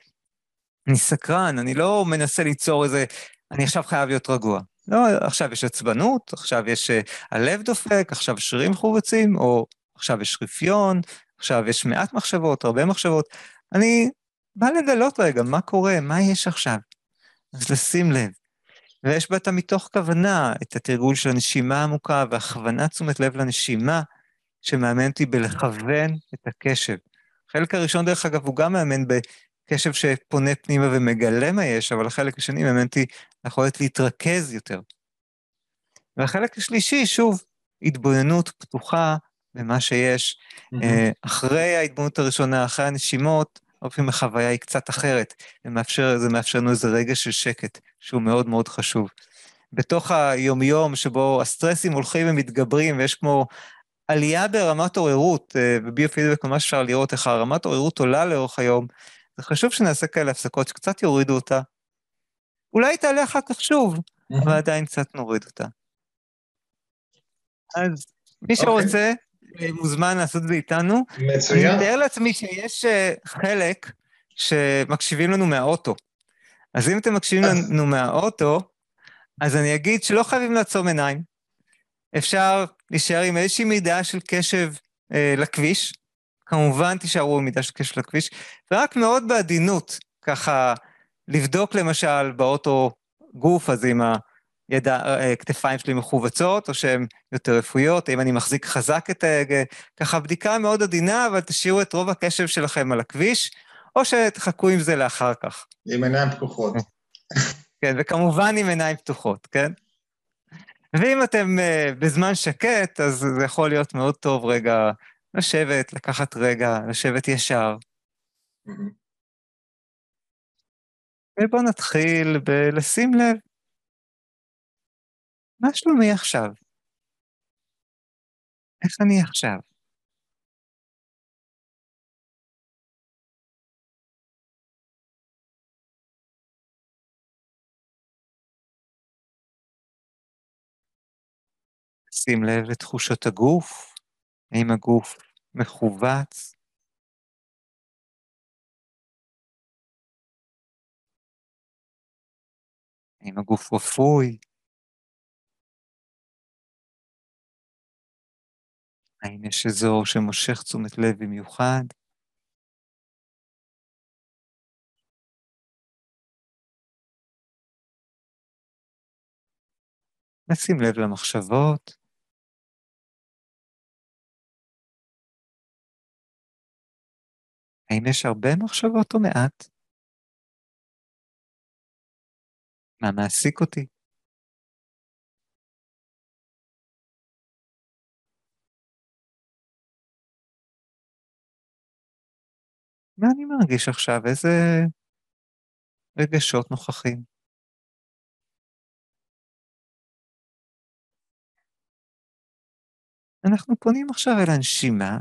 אני סקרן, אני לא מנסה ליצור איזה, אני עכשיו חייב להיות רגוע. לא, עכשיו יש עצבנות, עכשיו יש uh, הלב דופק, עכשיו שרירים מכווצים, או עכשיו יש רפיון, עכשיו יש מעט מחשבות, הרבה מחשבות. אני בא לגלות רגע מה קורה, מה יש עכשיו. אז לשים לב. ויש בה את המתוך כוונה, את התרגול של הנשימה העמוקה והכוונת תשומת לב לנשימה, שמאמן אותי בלכוון את הקשב. החלק הראשון, דרך אגב, הוא גם מאמן בקשב שפונה פנימה ומגלה מה יש, אבל החלק השני מאמן אותי יכולת להתרכז יותר. והחלק השלישי, שוב, התבוננות פתוחה במה שיש. Mm-hmm. אחרי ההתבוננות הראשונה, אחרי הנשימות, הרבה פעמים החוויה היא קצת אחרת. זה מאפשר, זה מאפשר לנו איזה רגע של שקט, שהוא מאוד מאוד חשוב. בתוך היומיום שבו הסטרסים הולכים ומתגברים, ויש כמו עלייה ברמת עוררות, אה, וביופידבק ממש אפשר לראות איך הרמת עוררות עולה לאורך היום, זה חשוב שנעשה כאלה הפסקות שקצת יורידו אותה. אולי תעלה אחר כך שוב, אבל עדיין קצת נוריד אותה. אז מי שרוצה, מוזמן לעשות את זה איתנו. מצוין. אני מתאר לעצמי שיש אה, חלק שמקשיבים לנו מהאוטו. אז אם אתם מקשיבים לנו מהאוטו, אז אני אגיד שלא חייבים לעצום עיניים. אפשר להישאר עם איזושהי מידה של קשב אה, לכביש. כמובן תישארו עם מידה של קשב לכביש, ורק מאוד בעדינות, ככה לבדוק למשל באוטו גוף, אז. ידע, אה, כתפיים שלי מכווצות, או שהן יותר רפואיות, האם אני מחזיק חזק את ה... ככה בדיקה מאוד עדינה, אבל תשאירו את רוב הקשב שלכם על הכביש, או שתחכו עם זה לאחר כך. עם עיניים פתוחות. כן, וכמובן עם עיניים פתוחות, כן? ואם אתם uh, בזמן שקט, אז זה יכול להיות מאוד טוב רגע לשבת, לקחת רגע, לשבת ישר. ובואו נתחיל בלשים לב מה שלומי עכשיו? איך אני עכשיו? שים לב לתחושות הגוף, האם הגוף מכווץ? האם הגוף רפוי? האם יש אזור שמושך תשומת לב במיוחד? נשים לב למחשבות. האם יש הרבה מחשבות או מעט? מה מעסיק אותי? מה אני מרגיש עכשיו? איזה רגשות נוכחים. אנחנו פונים עכשיו אל הנשימה,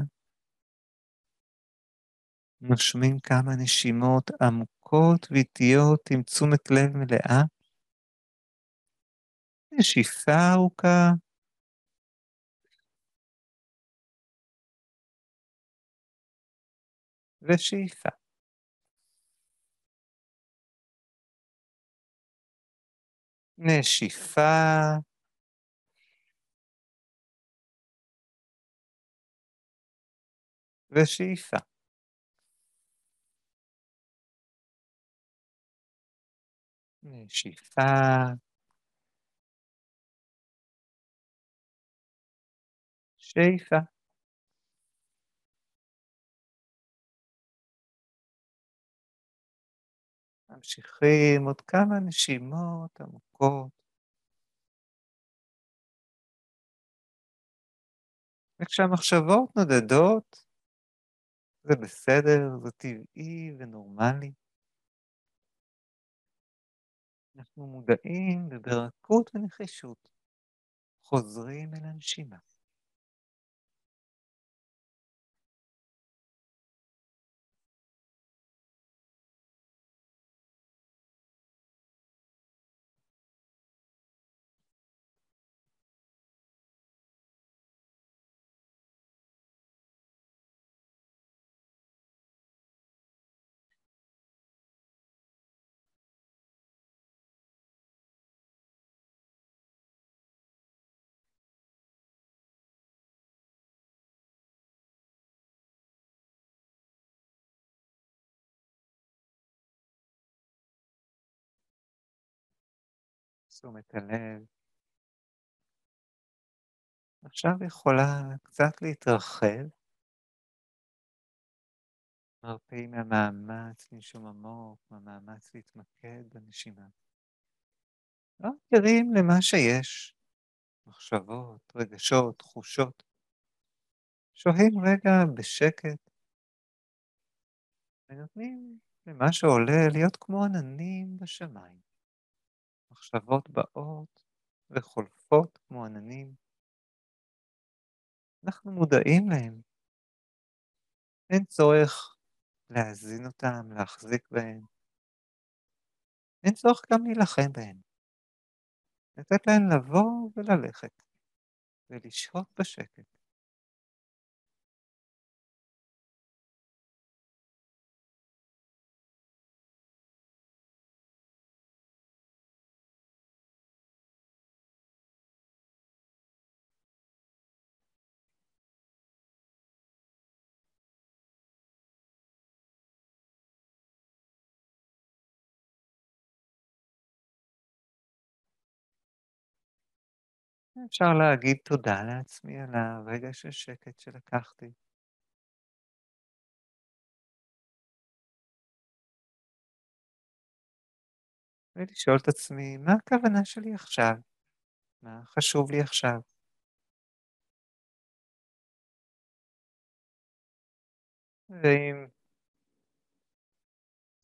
נושמים כמה נשימות עמוקות ואיטיות עם תשומת לב מלאה. נשיפה ארוכה. ושאיפה. נשיפה. ושאיפה. נשיפה. שאיפה. ממשיכים עוד כמה נשימות עמוקות. וכשהמחשבות נודדות, זה בסדר, זה טבעי ונורמלי. אנחנו מודעים וברכות ונחישות חוזרים אל הנשימה. תשומת הלב. עכשיו יכולה קצת להתרחב. מרפאים מהמאמץ לנשום עמוק, מהמאמץ להתמקד בנשימה. לא מכירים למה שיש, מחשבות, רגשות, תחושות. שוהים רגע בשקט ונותנים למה שעולה להיות כמו עננים בשמיים. מחשבות באות וחולפות כמו עננים. אנחנו מודעים להם. אין צורך להזין אותם, להחזיק בהם. אין צורך גם להילחם בהם. לתת להם לבוא וללכת, ולשהות בשקט. אפשר להגיד תודה לעצמי על הרגע של שקט שלקחתי. ולשאול את עצמי, מה הכוונה שלי עכשיו? מה חשוב לי עכשיו? ואם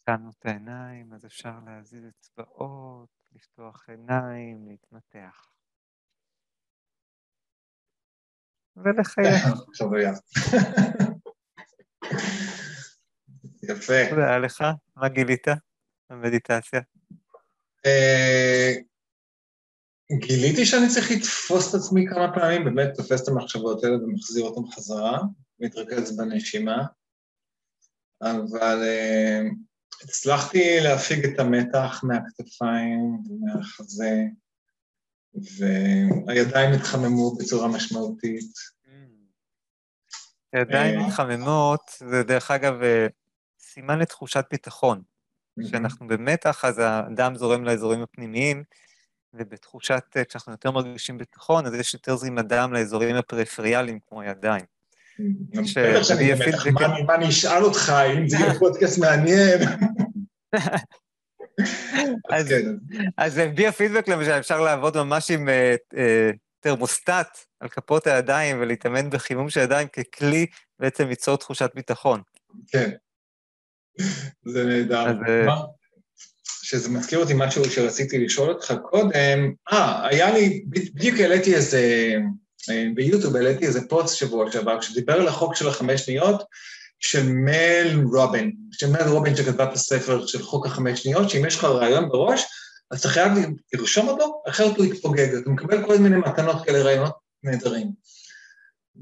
שמנו את העיניים, אז אפשר להזיז אצבעות, לפתוח עיניים, להתמתח. ולחייך. חוויה. יפה. תודה לך, מה גילית במדיטציה? אה, גיליתי שאני צריך לתפוס את עצמי כמה פעמים, באמת תופס את המחשבות האלה ומחזיר אותן חזרה, מתרכז בנשימה, אבל אה, הצלחתי להפיג את המתח מהכתפיים ומהחזה, והידיים התחממו בצורה משמעותית. הידיים אה, מתחממות, זה דרך אגב אה, סימן לתחושת ביטחון. כשאנחנו במתח, אז הדם זורם לאזורים הפנימיים, ובתחושת, אה, כשאנחנו יותר מרגישים ביטחון, אז יש יותר זרימת דם לאזורים הפריפריאליים, כמו הידיים. בטח שאני במתח, מה אני אשאל אותך, אם זה יהיה פודקאסט מעניין? אז, כן. אז בלי הפידבק למשל, אפשר לעבוד ממש עם uh, uh, תרמוסטט על כפות הידיים ולהתאמן בחימום של ידיים ככלי בעצם ליצור תחושת ביטחון. כן, זה נהדר. אז, uh, שזה מזכיר אותי משהו שרציתי לשאול אותך קודם. אה, היה לי, בדיוק העליתי איזה, אה, ביוטיוב העליתי איזה פוסט שבוע שעבר, שדיבר על החוק של החמש שניות של מל רובין, של מל רובין שכתבה את הספר של חוק החמש שניות, שאם יש לך רעיון בראש, אז אתה חייב לרשום אותו, אחרת הוא יתפוגג, אתה מקבל כל מיני מתנות כאלה, רעיונות נהדרים.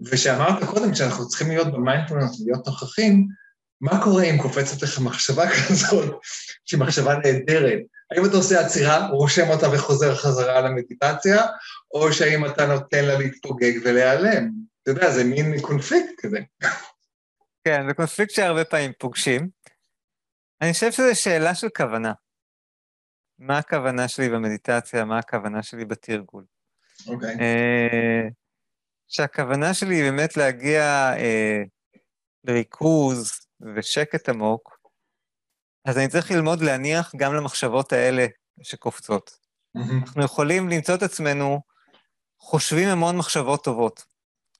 ושאמרת קודם שאנחנו צריכים להיות במיינדפולנס ולהיות נוכחים, מה קורה אם קופצת לך מחשבה כזאת, שהיא מחשבה נהדרת? האם אתה עושה עצירה, רושם אותה וחוזר חזרה למדיטציה, או שהאם אתה נותן לה להתפוגג ולהיעלם? אתה יודע, זה מין קונפליקט כזה. כן, זה קונפליקט שהרבה פעמים פוגשים. אני חושב שזו שאלה של כוונה. מה הכוונה שלי במדיטציה, מה הכוונה שלי בתרגול. אוקיי. Okay. אה, שהכוונה שלי היא באמת להגיע אה, לריכוז ושקט עמוק, אז אני צריך ללמוד להניח גם למחשבות האלה שקופצות. Mm-hmm. אנחנו יכולים למצוא את עצמנו חושבים המון מחשבות טובות,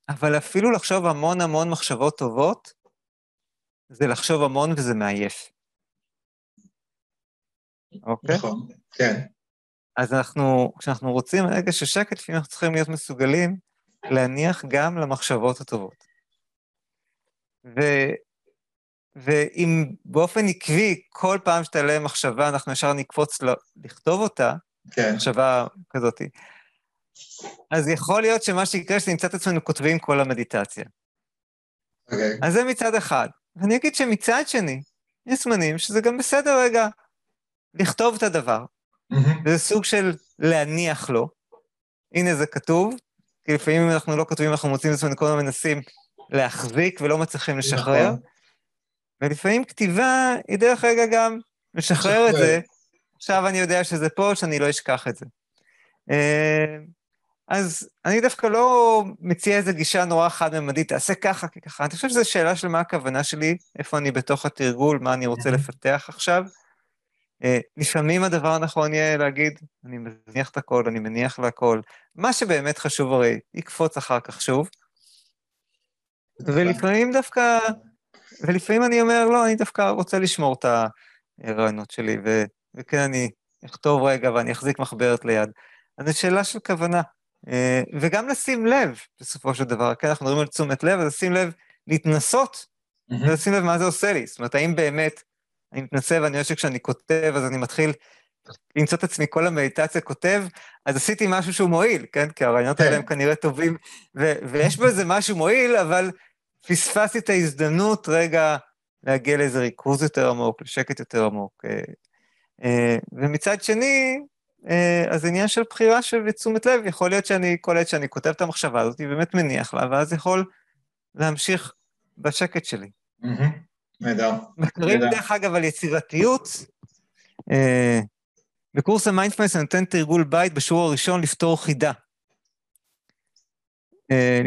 אבל אפילו לחשוב המון המון מחשבות טובות, זה לחשוב המון וזה מעייף. אוקיי? נכון, כן. אז אנחנו, כשאנחנו רוצים רגע של שקט, לפעמים אנחנו צריכים להיות מסוגלים להניח גם למחשבות הטובות. ו, ואם באופן עקבי, כל פעם שתעלה מחשבה, אנחנו ישר נקפוץ לכתוב אותה, כן. מחשבה כזאת, אז יכול להיות שמה שיקרה, שנמצא את עצמנו כותבים כל המדיטציה. אוקיי. אז זה מצד אחד. ואני אגיד שמצד שני, יש זמנים שזה גם בסדר רגע לכתוב את הדבר. זה סוג של להניח לו. הנה זה כתוב, כי לפעמים אם אנחנו לא כותבים, אנחנו מוצאים את עצמנו כל הזמן מנסים להחזיק ולא מצליחים לשחרר. נכון. ולפעמים כתיבה היא דרך רגע גם לשחרר את זה. עכשיו אני יודע שזה פה, שאני לא אשכח את זה. אז אני דווקא לא מציע איזו גישה נורא חד-ממדית, תעשה ככה, ככה. אני חושב שזו שאלה של מה הכוונה שלי, איפה אני בתוך התרגול, מה אני רוצה לפתח עכשיו. אה, לפעמים הדבר הנכון יהיה להגיד, אני מניח את הכל, אני מניח להכל. מה שבאמת חשוב הרי יקפוץ אחר כך שוב. ולפעמים דווקא, ולפעמים אני אומר, לא, אני דווקא רוצה לשמור את הרעיונות שלי, ו, וכן, אני אכתוב רגע ואני אחזיק מחברת ליד. אז זו שאלה של כוונה. אה, וגם לשים לב, בסופו של דבר, כן, אנחנו מדברים על תשומת לב, אז לשים לב, להתנסות, mm-hmm. ולשים לב מה זה עושה לי. זאת אומרת, האם באמת אני מתנסה ואני רואה שכשאני כותב, אז אני מתחיל למצוא את עצמי כל המדיטציה כותב, אז עשיתי משהו שהוא מועיל, כן? כי הרעיונות האלה הם כן. כנראה טובים, ו- ויש בזה משהו מועיל, אבל פספסתי את ההזדמנות רגע להגיע לאיזה ריכוז יותר עמוק, לשקט יותר עמוק. אה, אה, ומצד שני, אה, אז עניין של בחירה של תשומת לב, יכול להיות שאני, כל עת שאני כותב את המחשבה הזאת, באמת מניח לה, ואז יכול להמשיך בשקט שלי. נהדר. מחקרים, דרך אגב, על יצירתיות. אה, בקורס המיינדפלנס אני נותן תרגול בית בשיעור הראשון לפתור חידה. אה,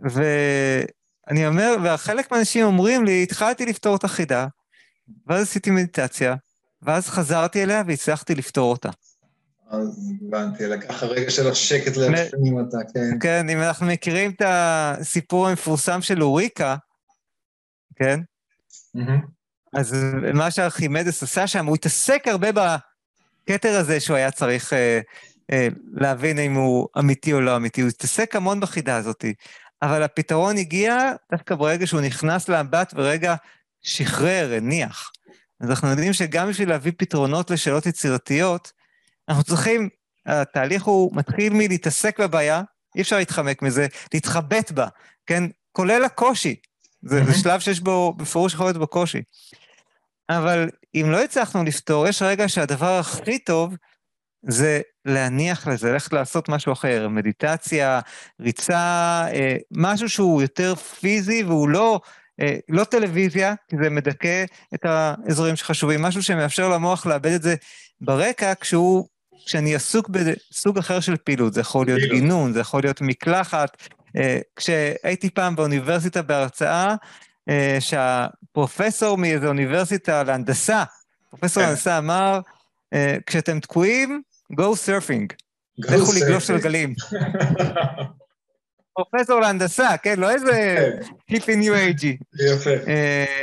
ואני אומר, וחלק מהאנשים אומרים לי, התחלתי לפתור את החידה, ואז עשיתי מדיטציה, ואז חזרתי אליה והצלחתי לפתור אותה. אז הבנתי, לקח הרגע של השקט להפנים אותה, כן. כן, אם אנחנו מכירים את הסיפור המפורסם של אוריקה, כן? אז מה שארכימדס עשה שם, הוא התעסק הרבה בכתר הזה שהוא היה צריך אה, אה, להבין אם הוא אמיתי או לא אמיתי, הוא התעסק המון בחידה הזאת. אבל הפתרון הגיע דווקא ברגע שהוא נכנס לאמבט ורגע שחרר, הניח. אז אנחנו יודעים שגם בשביל להביא פתרונות לשאלות יצירתיות, אנחנו צריכים, התהליך הוא מתחיל מלהתעסק בבעיה, אי אפשר להתחמק מזה, להתחבט בה, כן? כולל הקושי. זה, זה שלב שיש בו, בפירוש יכול להיות בו קושי. אבל אם לא הצלחנו לפתור, יש רגע שהדבר הכי טוב זה להניח לזה, ללכת לעשות משהו אחר, מדיטציה, ריצה, אה, משהו שהוא יותר פיזי והוא לא, לא טלוויזיה, כי זה מדכא את האזורים שחשובים, משהו שמאפשר למוח לאבד את זה ברקע כשהוא, כשאני עסוק בסוג אחר של פעילות, זה יכול להיות גינון, זה יכול להיות מקלחת, אה, כשהייתי פעם באוניברסיטה בהרצאה, אה, שהפרופסור מאיזו אוניברסיטה להנדסה, פרופסור כן. להנדסה אמר, אה, כשאתם תקועים, go surfing. לכו לגלוש על גלים. פרופסור להנדסה, כן? לא איזה היפי ניו אייג'י. יפה.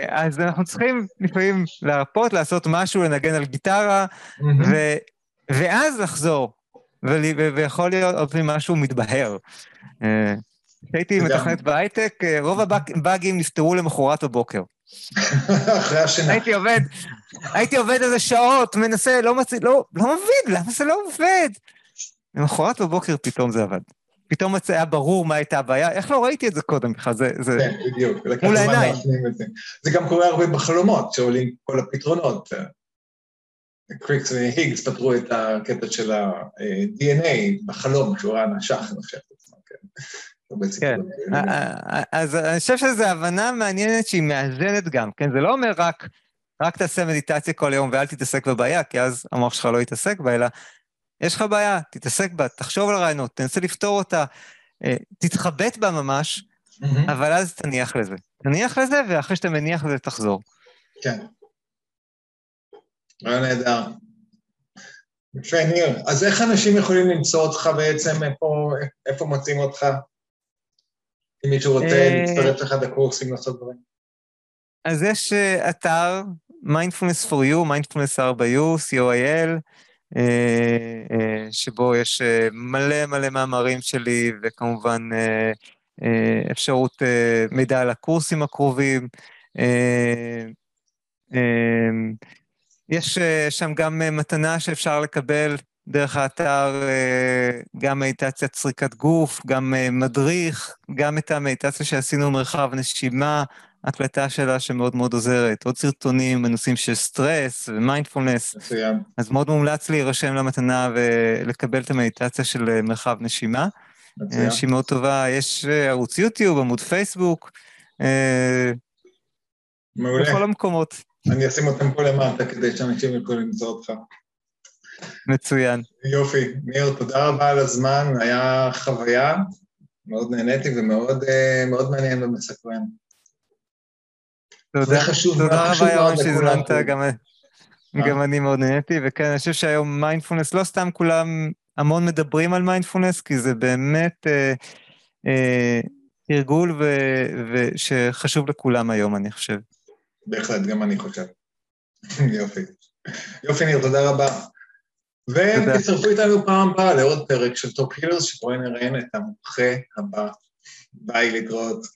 אז אנחנו צריכים לפעמים להרפות, לעשות משהו, לנגן על גיטרה, ואז לחזור. ויכול להיות עוד משהו מתבהר. כשהייתי מתכנת בהייטק, רוב הבאגים נפתרו למחרת בבוקר. אחרי השינה. הייתי עובד, הייתי עובד איזה שעות, מנסה, לא מציא, לא, לא מבין, למה זה לא עובד? למחרת בבוקר פתאום זה עבד. פתאום היה ברור מה הייתה הבעיה, איך לא ראיתי את זה קודם בכלל, זה... זה... כן, בדיוק. מול העיניים. זה גם קורה הרבה בחלומות, שעולים כל הפתרונות. קריקס והיגס פתרו את הקטע של ה-DNA בחלום, שהוא היה נשך, אני חושב. כן, אז אני חושב שזו הבנה מעניינת שהיא מאזנת גם, כן? זה לא אומר רק, רק תעשה מדיטציה כל יום ואל תתעסק בבעיה, כי אז המוח שלך לא יתעסק בה, אלא יש לך בעיה, תתעסק בה, תחשוב על הרעיונות, תנסה לפתור אותה, תתחבט בה ממש, אבל אז תניח לזה. תניח לזה, ואחרי שאתה מניח לזה, תחזור. כן. רעיון נהדר. יפה, ניר. אז איך אנשים יכולים למצוא אותך בעצם, איפה, איפה מוצאים אותך? אם מישהו רוצה להצטרף לאחד הקורסים לעשות דברים. אז יש אתר, Mindfulness for You, Mindfulness 4U, co.il, שבו יש מלא מלא מאמרים שלי, וכמובן אפשרות מידע על הקורסים הקרובים. יש שם גם מתנה שאפשר לקבל דרך האתר, גם מדיטציית סריקת גוף, גם מדריך, גם את המדיטציה שעשינו מרחב נשימה, הקלטה שלה שמאוד מאוד עוזרת, עוד סרטונים בנושאים של סטרס ומיינדפולנס. מצוין. אז מאוד מומלץ להירשם למתנה ולקבל את המדיטציה של מרחב נשימה. מצוין. שהיא מאוד טובה, יש ערוץ יוטיוב, עמוד פייסבוק. מעולה. בכל המקומות. אני אשים אותם פה למטה כדי שאנשים יוכלו למצוא אותך. מצוין. יופי. ניר, תודה רבה על הזמן, היה חוויה, מאוד נהניתי ומאוד מאוד מעניין ומסקרן. תודה, חשוב, תודה רבה ירון שהזמנת, גם, גם אני מאוד נהניתי, וכן, אני חושב שהיום מיינדפולנס, לא סתם כולם המון מדברים על מיינדפולנס, כי זה באמת אה, אה, תרגול שחשוב לכולם היום, אני חושב. בהחלט, גם אני חושב. יופי. יופי, ניר, תודה רבה. ותצטרפו איתנו פעם הבאה לעוד פרק של Top Healers, שבו נראיין את המומחה הבא. ביי, להתראות.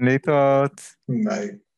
להתראות. ביי.